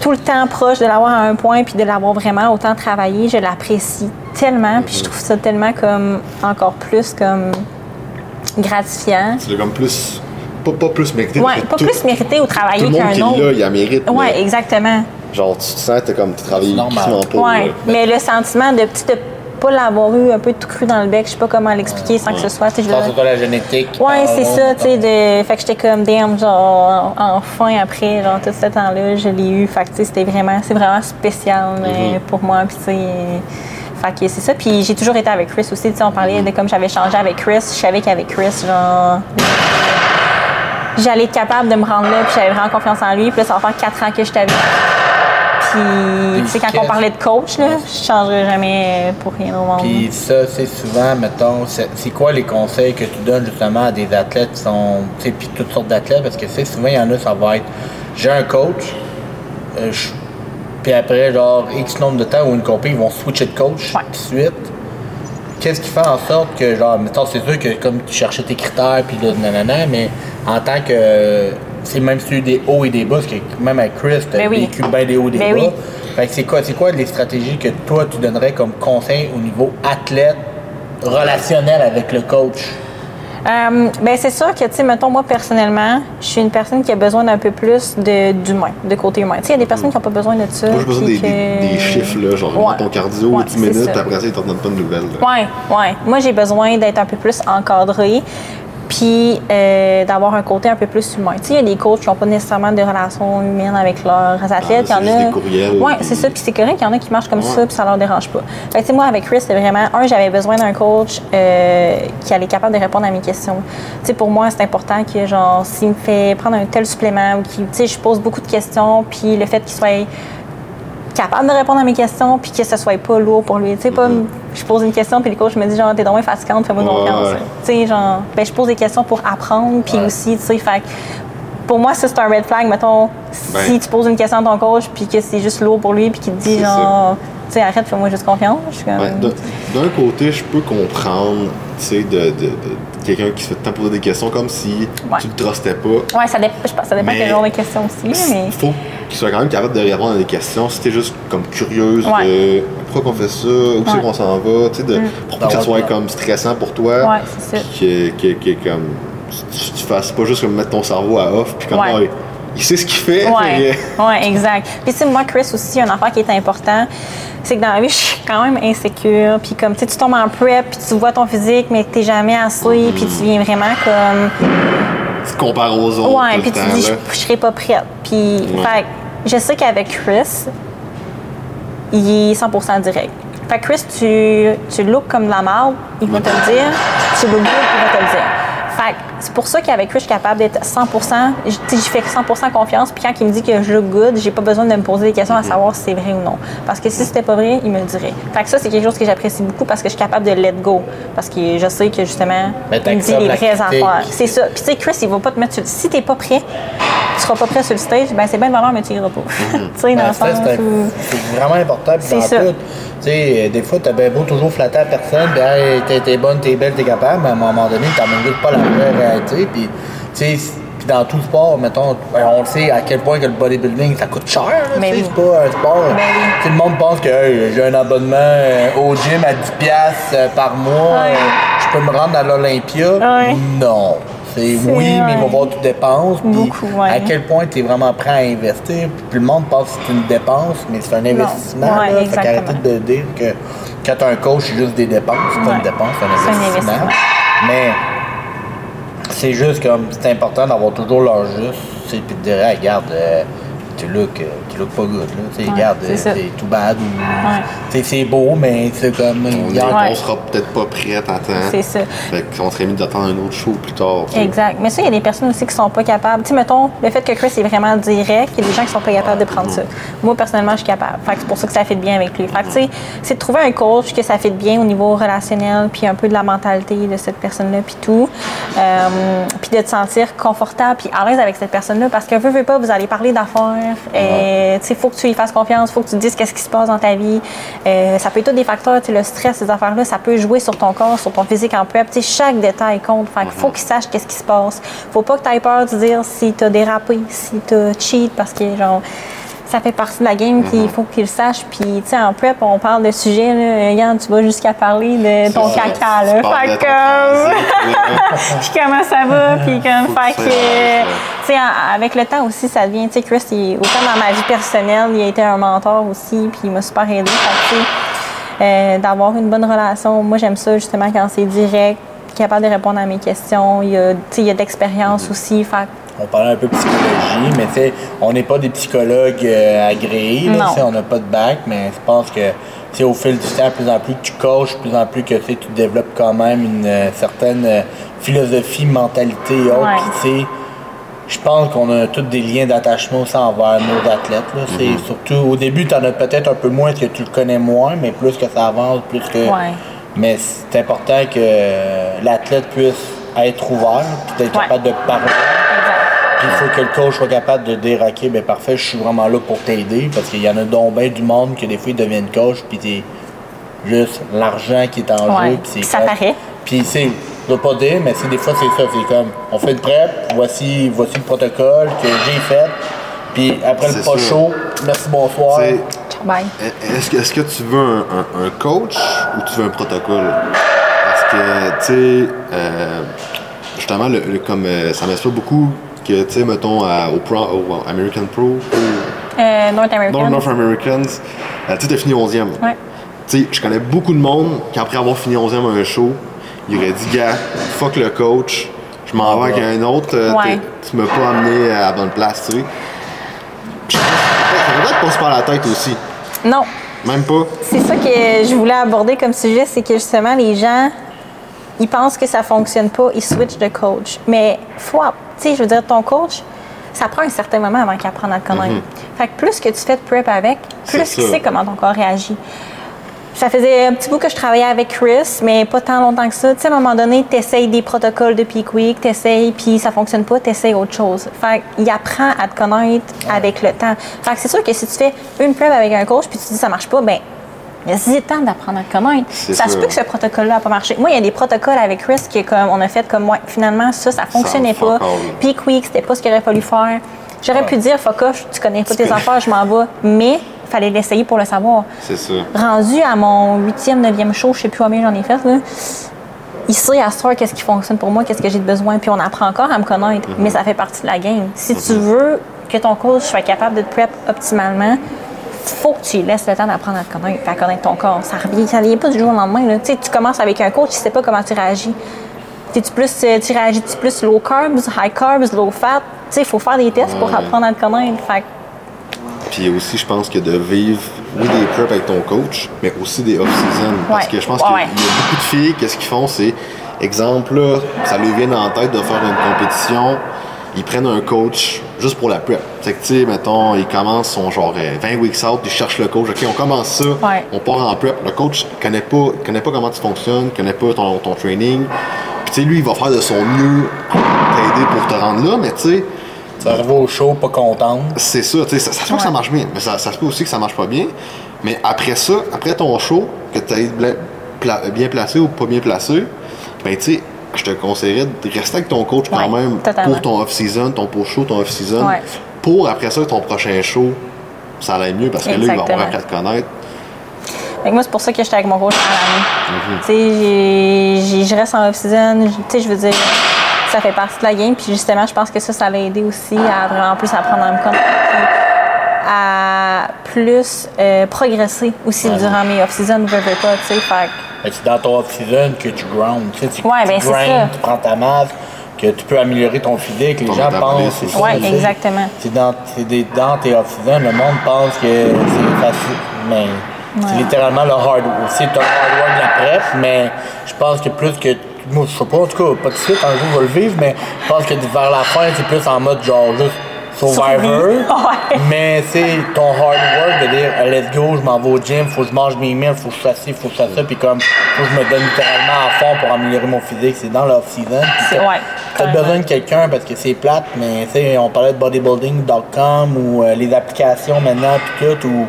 tout le temps proche, de l'avoir à un point, puis de l'avoir vraiment autant travaillé, je l'apprécie tellement. Puis je trouve ça tellement comme, encore plus comme gratifiant. C'est comme plus. Pas, pas plus mérité. Ouais, pas tout- plus mérité ou Tout travailler le monde qui qu'un est autre. là, il a mérite. Ouais, mais exactement. Genre, tu te sens, t'es comme, tu travailles normal. pas. Ouais, là. mais le sentiment de petit de pas l'avoir eu un peu tout cru dans le bec, je sais pas comment l'expliquer sans que ce soit. je pense toi la génétique. Ouais, Ah, c'est ça, tu sais, de... fait que j'étais comme damn, genre, enfin après, genre, tout ce temps-là, je l'ai eu. Fait que, tu sais, c'était vraiment, c'est vraiment spécial euh, pour moi, puis tu sais, fait que c'est ça. Puis j'ai toujours été avec Chris aussi, tu sais, on parlait de comme j'avais changé avec Chris, je savais qu'avec Chris, genre, j'allais être capable de me rendre là, puis j'avais vraiment confiance en lui, puis là, ça va faire quatre ans que je t'avais. Puis, tu sais, quand on parlait de coach, là, je changerais jamais pour rien au monde. Puis ça, c'est souvent, mettons, c'est c'est quoi les conseils que tu donnes justement à des athlètes qui sont, tu sais, puis toutes sortes d'athlètes, parce que tu sais, souvent, il y en a, ça va être, j'ai un coach, euh, je- puis après, genre, X nombre de temps ou une compagnie, ils vont switcher de coach Ouais. tout de suite. Qu'est-ce qui fait en sorte que, genre, mettons, c'est sûr que comme tu cherchais tes critères, puis là, nanana, mais en tant que, c'est même si tu as eu des hauts et des bas, parce que même avec Chris, tu as Ben oui. vécu bien des hauts et des Ben bas. oui. Fait que c'est quoi, c'est quoi les stratégies que toi tu donnerais comme conseil au niveau athlète relationnel avec le coach? Euh, ben c'est sûr que, tu sais, mettons, moi, personnellement, je suis une personne qui a besoin d'un peu plus de- d'humain, de, côté humain. Tu sais, il y a des personnes qui n'ont pas besoin de ça. Moi, j'ai besoin des, des- que- des chiffres, là. Genre, Ouais. ton cardio, Ouais, 10 c'est minutes, ça. après ça, ils t'en donnent pas de nouvelles. là. Ouais, ouais. Moi, j'ai besoin d'être un peu plus encadré, puis euh, d'avoir un côté un peu plus humain. Tu sais, il y a des coachs qui n'ont pas nécessairement de relations humaines avec leurs athlètes. Ah, c'est il y en a. des Ouais, c'est ça. Puis c'est correct. Il y en a qui marchent comme Ouais. ça, puis ça leur dérange pas. Fait que, tu sais, moi, avec Chris, c'est vraiment un, j'avais besoin d'un coach euh, qui allait être capable de répondre à mes questions. Tu sais, pour moi, c'est important que, genre, s'il me fait prendre un tel supplément ou qu'il, tu sais, je pose beaucoup de questions, puis le fait qu'il soit capable de répondre à mes questions puis que ce soit pas lourd pour lui. Tu sais, pas, je pose une question puis le coach me dit genre, t'es donc fatigante, fais-moi confiance. ouais. Tu sais, genre, ben, je pose des questions pour apprendre puis aussi, tu sais, fait pour moi, ça, c'est un red flag. Mettons, si Ben. tu poses une question à ton coach puis que c'est juste lourd pour lui puis qu'il te dit genre, tu sais, arrête, fais-moi juste confiance. Comme, Ouais, d'un- côté, je peux comprendre, tu sais, de, de, de quelqu'un qui se fait poser des questions comme si Ouais. tu le trustais pas. Ouais, ça, dé- je pense- ça dépend Mais- quel genre de questions aussi, mais. Il faut qu'il soit quand même capable de répondre à des questions. Si t'es juste comme curieuse Ouais. de pourquoi qu'on fait ça, où c'est Ouais. Mm. qu'on s'en va, tu sais, de, pour pas que ça soit comme stressant pour toi. Ouais, c'est ça. Que, que, que comme tu, tu fasses pas juste comme mettre ton cerveau à off, puis comme Ouais. Il- sait ce qu'il fait. Ouais, fait ouais, exact. Puis tu sais, moi, Chris aussi, un affaire qui est important, c'est que dans la vie, je suis quand même insécure. Puis comme, tu sais, tu tombes en prep, puis tu vois ton physique, mais t'es jamais assez, puis tu viens vraiment comme... tu te compares aux autres. Ouais, puis tu temps, dis, je, je serai pas prête. Puis, Ouais. fait que je sais qu'avec Chris, il est 100% direct. Fait que Chris, tu, tu looks comme de la merde, il va te le dire. Tu look good, il va te le dire. C'est pour ça qu'avec Chris, je suis capable d'être 100%, je- tu sais, j'y fais 100% confiance. Puis quand il me dit que je look good, j'ai pas besoin de me poser des questions à savoir si c'est vrai ou non. Parce que si c'était pas vrai, il me le dirait. Fait que ça, c'est quelque chose que j'apprécie beaucoup parce que je suis capable de let go. Parce que je sais que justement, Mais il me dit les vraies affaires. C'est ça. Puis tu sais, Chris, il va pas te mettre sur le... Si t'es pas prêt, tu seras pas prêt sur le stage, ben c'est bien de valeur, mais tu iras pas. tu sais, dans Ben, le ça, sens c'est où... c'est vraiment important. puis C'est ça. tout. Euh, des fois, t'as bien beau toujours flatter à personne, puis hey, t'es, bonne, t'es belle, t'es capable, mais à un moment donné, t'as même pas la vraie réalité. Puis, tu sais, dans tout sport, mettons, ben, on sait à quel point que le bodybuilding, ça coûte cher. là, tu sais, oui. c'est pas un sport. Oui. Tout le monde pense que hey, j'ai un abonnement euh, au gym à 10$ piastres, euh, par mois, Ouais. euh, je peux me rendre à l'Olympia? Ouais. Non. C'est oui, mais il va ouais. y avoir toute dépense. puis Beaucoup, ouais. À quel point tu es vraiment prêt à investir. Puis le monde pense que c'est une dépense, mais c'est un investissement. Ouais, là. Fait exactement. qu'arrêtez de dire que quand tu as un coach, c'est juste des dépenses. C'est pas une dépense, c'est un C'est un investissement. investissement. Mais c'est juste comme c'est important d'avoir toujours leur juste. tu sais, Puis de dire, regarde, euh, tu look, euh, tu look pas good. Là. Tu sais, regarde, c'est euh, tout bad. Ouais. C'est beau, mais c'est comme. On, est- Ouais. on sera peut-être pas prêt à temps. C'est ça. Fait qu'on serait mis d'attendre un autre show plus tard. Exact. Mais ça, il y a des personnes aussi qui sont pas capables. Tu sais, mettons, le fait que Chris est vraiment direct, il y a des gens qui sont pas capables de prendre ça. Moi, personnellement, je suis capable. Fait que c'est pour ça que ça fait bien avec lui. Fait que, tu sais, c'est de trouver un coach que ça fait bien au niveau relationnel, puis un peu de la mentalité de cette personne-là, puis tout. Euh, puis de te sentir confortable, puis à l'aise avec cette personne-là, parce que veux, veux pas, vous allez parler d'affaires. Tu sais, faut que tu lui fasses confiance, faut que tu te dises qu'est-ce qui se passe dans ta vie. Euh, ça peut être tous des facteurs, le stress, ces affaires-là, ça peut jouer sur ton corps, sur ton physique en prep. Chaque détail compte. Fait qu'il faut qu'il sache qu'est-ce qui se passe. Faut pas que tu aies peur de dire si tu as dérapé, si tu as cheat, parce que, genre, ça fait partie de la game, puis il faut qu'il le sache. Puis, tu sais, en prep, on parle de sujets, là, regarde, tu vas jusqu'à parler de ton ça. caca, là. Fait transit, puis comment ça va, puis comme, fait que, tu sais, avec le temps aussi, ça devient, tu sais, Chris, il- autant dans ma vie personnelle, il a été un mentor aussi, puis il m'a super aidé, euh, d'avoir une bonne relation. Moi, j'aime ça, justement, quand c'est direct, capable de répondre à mes questions, il y a, tu sais, il y a de l'expérience aussi, fait On parlait un peu de psychologie, mais tu sais, on n'est pas des psychologues euh, agréés. là, on n'a pas de bac, mais je pense que au fil du temps, plus en plus que tu coaches, plus en plus que tu développes quand même une euh, certaine euh, philosophie, mentalité et autres. Ouais. Je pense qu'on a tous des liens d'attachement aussi envers nos athlètes. Là. C'est surtout au début, tu en as peut-être un peu moins parce que tu le connais moins, mais plus que ça avance, plus que. Ouais. Mais c'est important que l'athlète puisse être ouvert, puis d'être Ouais. capable de parler. exact. Puis il faut que le coach soit capable de dire OK, ben parfait, je suis vraiment là pour t'aider parce qu'il y en a donc bien du monde que des fois ils deviennent coach puis c'est juste l'argent qui est en Ouais. jeu. Puis ça paraît. Puis c'est, je veux pas dire, mais c'est des fois c'est ça, c'est comme on fait une prep, voici, voici le protocole que j'ai fait. Puis après le pas chaud, merci bonsoir. Bye. Est-ce que, est-ce que tu veux un, un- un coach ou tu veux un protocole? Parce que, tu sais, euh, justement, le, le- comme euh, ça m'inspire beaucoup que, tu sais, mettons, à- au, Pro, au American Pro, ou Euh, North American. North, North Americans, euh, tu sais, t'as fini 11e. Ouais. Tu sais, je connais beaucoup de monde qui, après avoir fini 11e à un show, il aurait dit, gars, fuck le coach, je m'en vais avec un autre, euh, Ouais. t'es- tu m'as pas amené à la bonne place, tu sais. Puis je pense que ça devrait être pas se la tête aussi. Non, Même pas. c'est ça que je voulais aborder comme sujet, c'est que justement, les gens, ils pensent que ça fonctionne pas, ils switchent de coach. Mais faut, tu sais, je veux dire, ton coach, ça prend un certain moment avant qu'il apprenne à te connaître. Fait que plus que tu fais de prep avec, plus. C'est qu'il ça. sait comment ton corps réagit. Ça faisait un petit bout que je travaillais avec Chris, mais pas tant longtemps que ça. Tu sais, à un moment donné, tu essayes des protocoles de Peak Week, tu essayes, puis ça fonctionne pas, tu essayes autre chose. Fait qu'il apprend à te connaître avec le temps. Fait que c'est sûr que si tu fais une prep avec un coach, puis tu dis ça marche pas, ben Laisse le temps d'apprendre à te connaître. Ça se ça. peut que ce protocole-là n'a pas marché. Moi, il y a des protocoles avec Chris qui, comme, on a fait comme moi. Finalement, ça, ça fonctionnait fuck pas. Week, c'était pas ce qu'il aurait fallu faire. J'aurais pu dire, fuck off, tu connais pas tes connais- affaires, je m'en vais. Mais, il fallait l'essayer pour le savoir C'est ça. rendu à mon huitième, neuvième show, je sais plus combien j'en ai fait, là, il sait à ce soir qu'est-ce qui fonctionne pour moi, qu'est-ce que j'ai de besoin, puis on apprend encore à me connaître, mais ça fait partie de la game. Si tu veux que ton coach soit capable de te prep optimalement, faut que tu lui laisses le temps d'apprendre à te connaître, à connaître ton corps. Ça revient, ça vient pas du jour au lendemain. Là. Tu commences avec un coach, tu sais pas comment tu réagis. Plus, euh, tu réagis -tu plus low carbs, high carbs, low fat? Il faut faire des tests pour apprendre à te connaître. Fait Puis aussi, je pense que de vivre, oui, des preps avec ton coach, mais aussi des off-season. Parce Ouais. que je pense Ouais, qu'il ouais. y a beaucoup de filles, qu'est-ce qu'ils font, c'est, exemple, là, ça lui vient en tête de faire une compétition, ils prennent un coach juste pour la prep. C'est que, tu sais, mettons, ils commencent son genre euh, 20 weeks out, ils cherchent le coach, OK, on commence ça, on part en prep. Le coach connaît pas, connaît pas comment tu fonctionnes, connaît pas ton, ton training. Puis, tu sais, lui, il va faire de son mieux pour t'aider pour te rendre là, mais tu sais, Tu arrives au show pas contente. c'est ça, tu sais, ça, ça se peut que ça marche bien, mais ça, ça se peut aussi que ça marche pas bien. Mais après ça, après ton show, que tu as bien placé ou pas bien placé, ben tu sais, je te conseillerais de rester avec ton coach quand Ouais, même totalement. pour ton off-season, ton post-show, ton off-season, Ouais. pour après ça, ton prochain show, ça allait mieux parce que là, il va avoir Exactement. à te connaître. Fait que moi, c'est pour ça que j'étais avec mon coach à l'année. Mhm. Tu sais, je reste en off-season. Tu sais, je veux dire, ça fait partie de la game. Puis justement, je pense que ça, ça l'a aidé aussi à vraiment plus apprendre à me connaître. à plus euh, progresser aussi durant mes off-season, veux, veux pas, tu sais. Fait que- que c'est dans ton off-season que tu ground. Tu sais, tu, Ouais, tu ben, tu prends ta masse, que tu peux améliorer ton physique. Les On gens pensent. sais. exactement. C'est dans, des, dans tes off-season, le monde pense que c'est facile. Mais c'est littéralement le hard work. C'est un hard work de la prep, mais je pense que plus que. Moi, je sais pas, en tout cas, pas de suite, un jour, on va le vivre, mais je pense que vers la fin, c'est plus en mode genre juste survivor. Ouais. Mais c'est ton hard work de dire let's go, je m'en vais au gym, faut que je mange mes meals, faut que je fasse ci, faut que je fasse ça, puis comme faut que je me donne littéralement à fond pour améliorer mon physique, c'est dans l'off-season. C'est- t'as- ouais, T'as carrément. besoin de quelqu'un parce que c'est plate, mais tu sais, on parlait de bodybuilding.com ou euh, les applications maintenant, puis tout, ou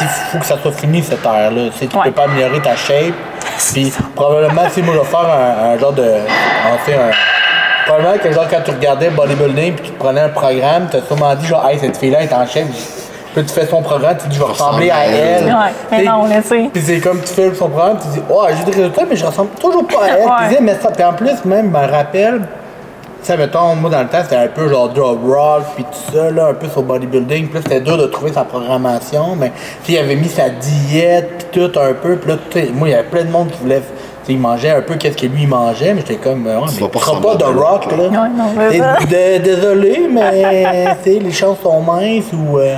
il faut que ça soit fini cette ère-là. Tu Ouais. peux pas améliorer ta shape. Puis probablement, si moi je vais faire un, un genre de. On fait un. Probablement que genre quand tu regardais bodybuilding puis tu prenais un programme, t'as sûrement dit genre hey cette fille-là est en shape. Puis tu fais son programme, tu dis je vais ressembler à elle. Ouais, mais non, tu sais. Puis c'est comme tu fais son programme, tu dis oh j'ai des résultats mais je ressemble toujours pas à elle. Puis tu dis, mais ça, puis en plus même je me rappelle tu sais, mettons, moi dans le temps, c'était un peu genre drop rock, puis tout ça, là, un peu sur bodybuilding. Puis là, c'était dur de trouver sa programmation, mais tu sais, il avait mis sa diète, puis tout un peu. Puis là, tu sais, moi, il y avait plein de monde qui voulait. Tu sais, il mangeait un peu qu'est-ce que lui il mangeait, mais j'étais comme, ouais, mais pas tu seras pas de rock, là. non, mais Et ça- de- désolé, mais tu sais, les chances sont minces ou. euh,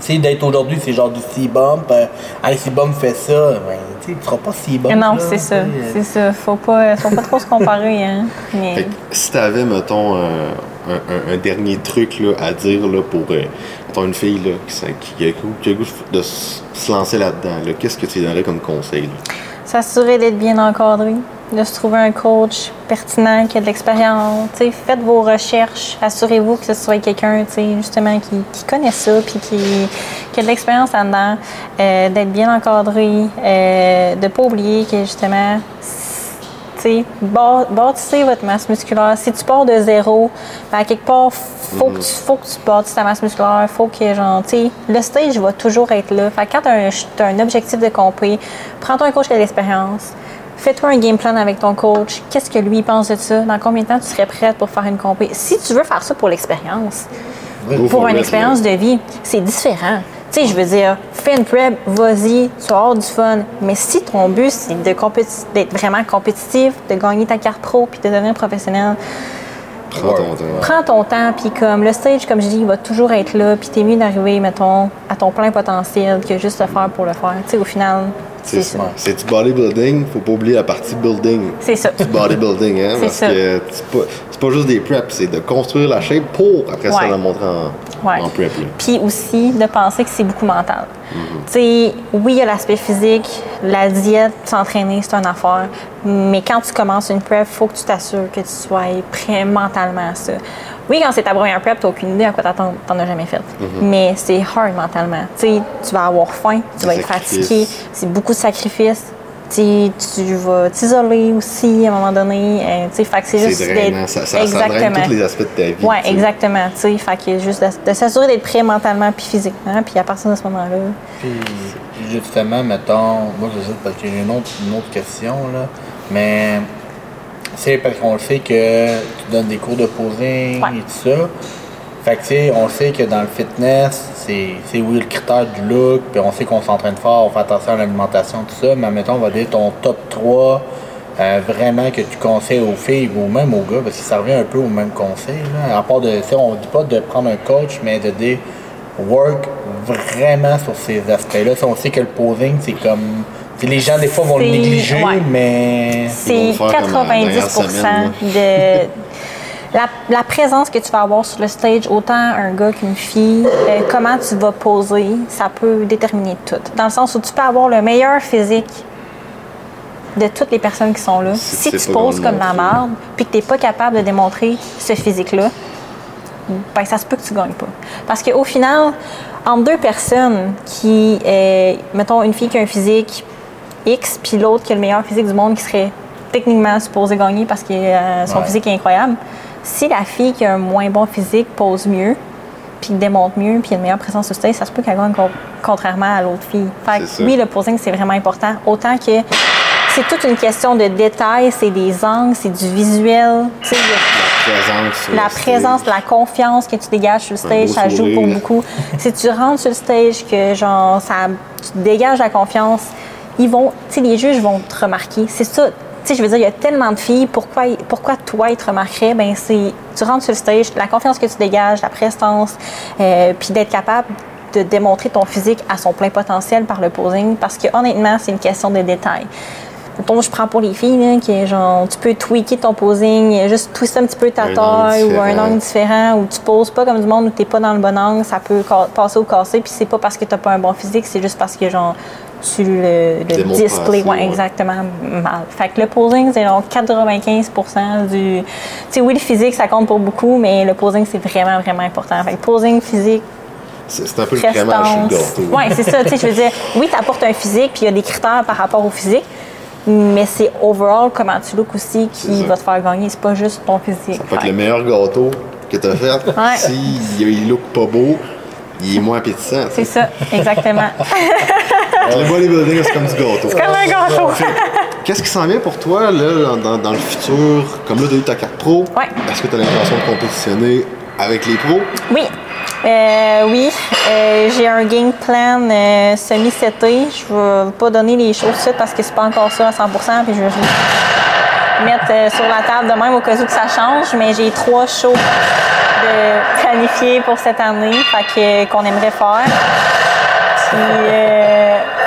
tu sais, d'être aujourd'hui, c'est genre du C-bump. Euh, hey, C-bump fait ça, ben, tu tu seras pas C-bump. Non, c'est ça. tu euh, C'est ça. Faut pas, faut pas trop se comparer, hein. Mais... Fait que si t'avais, mettons, un, un- un- un dernier truc là, à dire là, pour euh, mettons, une fille là, qui, a le goût- qui a goût de se lancer là-dedans, là, qu'est-ce que tu lui donnerais comme conseil? S'assurer d'être bien encadré, de se trouver un coach pertinent qui a de l'expérience. Tu sais, Faites vos recherches, assurez-vous que ce soit quelqu'un tu sais, justement qui, qui connaît ça puis qui, qui a de l'expérience là-dedans, euh, d'être bien encadré, euh, de ne pas oublier que justement, tu sais, bâ- bâtissez votre masse musculaire. Si tu pars de zéro, ben, à quelque part, faut, que tu, faut que tu bâtisses ta masse musculaire. Faut que, genre, tu sais, le stage va toujours être là. Fait que quand tu as, un objectif de compris, prends-toi un coach qui a de l'expérience. Fais-toi un game plan avec ton coach. Qu'est-ce que lui pense de ça? Dans combien de temps tu serais prête pour faire une compé? Si tu veux faire ça pour l'expérience, pour une expérience de vie, c'est différent. Tu sais, je veux dire, fais une prep, vas-y, tu vas avoir du fun. Mais si ton but, c'est de d'être vraiment compétitif, de gagner ta carte pro puis de devenir professionnel, Prends ton temps. prends ton temps. Puis comme le stage, comme je dis, il va toujours être là. Puis t'es mieux d'arriver, mettons, à ton plein potentiel que juste le faire pour le faire. Tu sais, au final, c'est ça. Du bodybuilding, faut pas oublier la partie building. C'est ça. Du bodybuilding, hein, C'est parce ça. que c'est pas, juste des preps, c'est de construire la shape pour après ça Ouais. la montrer en, Ouais. en prep. là. Puis aussi de penser que c'est beaucoup mental. Mhm. Tu sais, oui, il y a l'aspect physique, la diète, s'entraîner, c'est une affaire. Mais quand tu commences une prep, il faut que tu t'assures que tu sois prêt mentalement à ça. Oui, quand c'est ta première prep, tu n'as aucune idée à quoi t'attendre, t'en as jamais fait. Mais c'est hard mentalement. Tu vas avoir faim, tu vas être sacrifices. fatigué, c'est beaucoup de sacrifices. Tu vas t'isoler aussi à un moment donné. Euh, tu sais, fait que c'est juste C'est drainant, d'être- ça, ça, ça draine tous les aspects de ta vie. oui, exactement. Tu sais, fait que juste de, de s'assurer d'être prêt mentalement puis physiquement, puis à partir de ce moment-là. Puis justement, mettons, moi je sais parce que j'ai une autre, une autre question là, mais c'est parce qu'on le sait que tu donnes des cours de posing Ouais. et tout ça. Fait que tu sais, on sait que dans le fitness, c'est c'est oui le critère du look, puis on sait qu'on s'entraîne fort, on fait attention à l'alimentation, tout ça, mais mettons, on va dire ton top 3 euh, vraiment que tu conseilles aux filles ou même aux gars, parce que ça revient un peu au même conseil. Là. À part de, tu sais, on dit pas de prendre un coach, mais de dire work vraiment sur ces aspects-là. Si on sait que le posing, c'est comme. Les gens, des fois, vont le négliger, ouais. mais. C'est Ils vont le faire comme la dernière 90 semaine, de. La, la présence que tu vas avoir sur le stage, autant un gars qu'une fille, euh, comment tu vas poser, ça peut déterminer tout. Dans le sens où tu peux avoir le meilleur physique de toutes les personnes qui sont là. Si Si, tu poses comme la merde, puis que tu n'es pas capable de démontrer ce physique-là, ben, ça se peut que tu gagnes pas. Parce qu'au final, entre deux personnes qui, euh, mettons, une fille qui a un physique X, puis l'autre qui a le meilleur physique du monde qui serait techniquement supposé gagner parce que euh, son Ouais. physique est incroyable, si la fille qui a un moins bon physique pose mieux, puis démontre mieux, puis a une meilleure présence sur stage, ça se peut qu'elle gagne con- contrairement à l'autre fille. Fait que oui, le posing, c'est vraiment important. Autant que c'est toute une question de détails, c'est des angles, c'est du visuel. Tu sais, La présence. la présence, la confiance que tu dégages sur le stage, ça joue pour beaucoup. si tu rentres sur le stage, que genre, ça, tu dégages la confiance, ils vont, les juges vont te remarquer. C'est ça. Tu sais, je veux dire, il y a tellement de filles, pourquoi, pourquoi toi, ils te remarqueraient? Ben, c'est, tu rentres sur le stage, la confiance que tu dégages, la prestance, euh, puis d'être capable de démontrer ton physique à son plein potentiel par le posing, parce que honnêtement, c'est une question de détails. Mettons, je prends pour les filles, là, qui est genre, tu peux tweaker ton posing, juste twister un petit peu ta taille ou un angle différent, ou tu poses pas comme du monde où t'es pas dans le bon angle, ça peut passer ou casser, puis c'est pas parce que t'as pas un bon physique, c'est juste parce que genre, tu le, display, ouais, exactement mal. Fait que le posing, c'est genre 95% du. Tu sais, oui, le physique, ça compte pour beaucoup, mais le posing, c'est vraiment, vraiment important. Fait que posing, physique, C'est un peu le prestance. gâteau. Oui, c'est ça. Tu sais, je veux dire, oui, tu apportes un physique, puis il y a des critères par rapport au physique, mais c'est overall comment tu look aussi qui ça. va te faire gagner. C'est pas juste ton physique. Fait que Fait le meilleur gâteau que t'as fait, Ouais. s'il il look pas beau, il est moins appétissant. C'est ça, exactement. Le bodybuilding, c'est comme du gâteau. Comme un gâteau. Qu'est-ce qui s'en vient pour toi là, dans, le futur? Comme là, tu as eu ta carte pro? Ouais. Est-ce que tu as l'intention de compétitionner avec les pros? Oui. Euh, oui, Euh, j'ai un game plan euh, semi-seté. Je vais pas donner les choses tout de suite parce que c'est pas encore ça à 100% puis je vais mettre sur la table de même au cas où que ça change. Mais j'ai trois shows de planifiés pour cette année, qu'on aimerait faire. Puis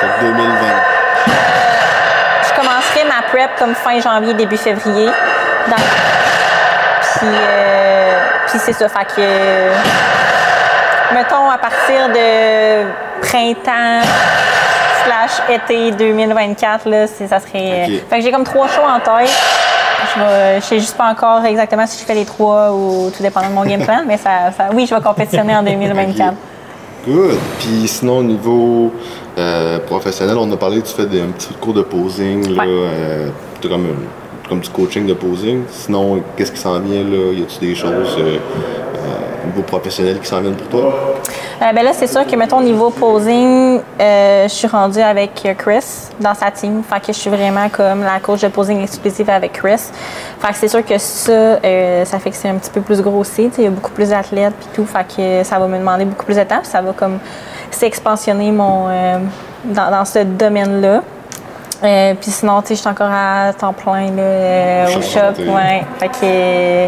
Fait que 2020. je commencerai ma prep comme fin janvier, début février. Dans- Puis, euh, puis c'est ça. Fait que, euh, mettons, à partir de printemps slash été 2024, là, ça serait... Ok. Fait que j'ai comme trois shows en tête. Je vais- je sais juste pas encore exactement si je fais les trois ou tout dépendant de mon game plan, mais ça, ça- oui, je vais compétitionner en 2024. Good. Puis sinon, au niveau euh, professionnel, on a parlé, tu fais des, un petit cours de posing. Là, Ouais. euh, comme, du coaching de posing. Sinon, qu'est-ce qui s'en vient? là? Y a-tu des choses euh, niveau professionnel qui s'en viennent pour toi? Euh, ben là, c'est sûr que, mettons, au niveau posing, euh, je suis rendue avec Chris dans sa team. Fait que je suis vraiment comme la coach de posing exclusive avec Chris. Fait que c'est sûr que ça, euh, ça fait que c'est un petit peu plus sais, Il y a beaucoup plus d'athlètes puis tout. Fait que ça va me demander beaucoup plus de temps. Puis ça va comme s'expansionner mon, euh, dans, dans ce domaine-là. Euh, puis sinon, tu sais, je suis encore à temps plein là, euh, au shop. Ouais. Fait que,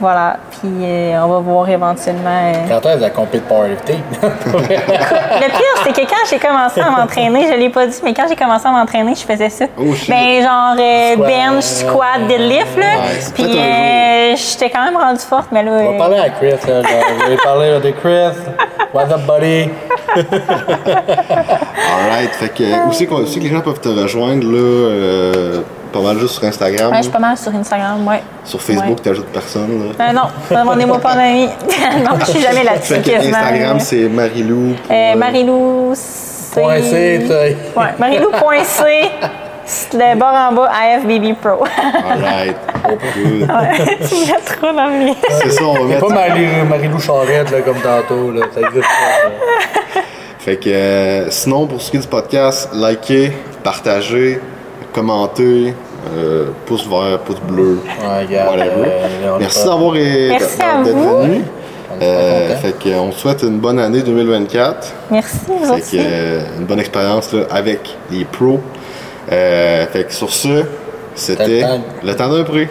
voilà. Puis euh, on va voir éventuellement. euh, Quand est-ce la compé de powerlifting? le pire, c'est que quand j'ai commencé à m'entraîner, je l'ai pas dit, mais quand j'ai commencé à m'entraîner, je faisais ça. Oh, ben, genre euh, Squat, bench, squat, deadlift, là. Puis euh, j'étais quand même rendue forte, mais là. On va euh, parler à Chris, là. Je vais parler de Chris. What's up, buddy? Alright. Fait que, où c'est qu'on- où c'est que les gens peuvent te rejoindre? Là, euh, pas mal juste sur Instagram. ouais, je suis pas mal sur Instagram, ouais. Sur Facebook, Ouais. tu t'ajoutes personne. Là. Euh, non, demandez-moi pas d'amis. non, je suis jamais là-dessus. Instagram, c'est Marilou. pour, Euh, euh, Marilou, c'est. Point C, Ouais, Marilou.c, le bord en bas, AFBB Pro. Alright. Good. tu me mets trop dans le mien. C'est ça, on va C'est mettre. pas Marie- Marie-Lou Charette, là, comme tantôt, là. Ça existe pas. Fait que euh, sinon, pour ce qui est du podcast, likez, partagez, commentez, euh, pouce vert, pouce bleu, Ouais, regarde. whatever. euh, Merci d'avoir été venu. Euh, fait que, on souhaite une bonne année 2024. Merci, vous Fait que, euh, une bonne expérience là, avec les pros. Euh, fait que sur ce, c'était C'était le temps. le temps d'un prix.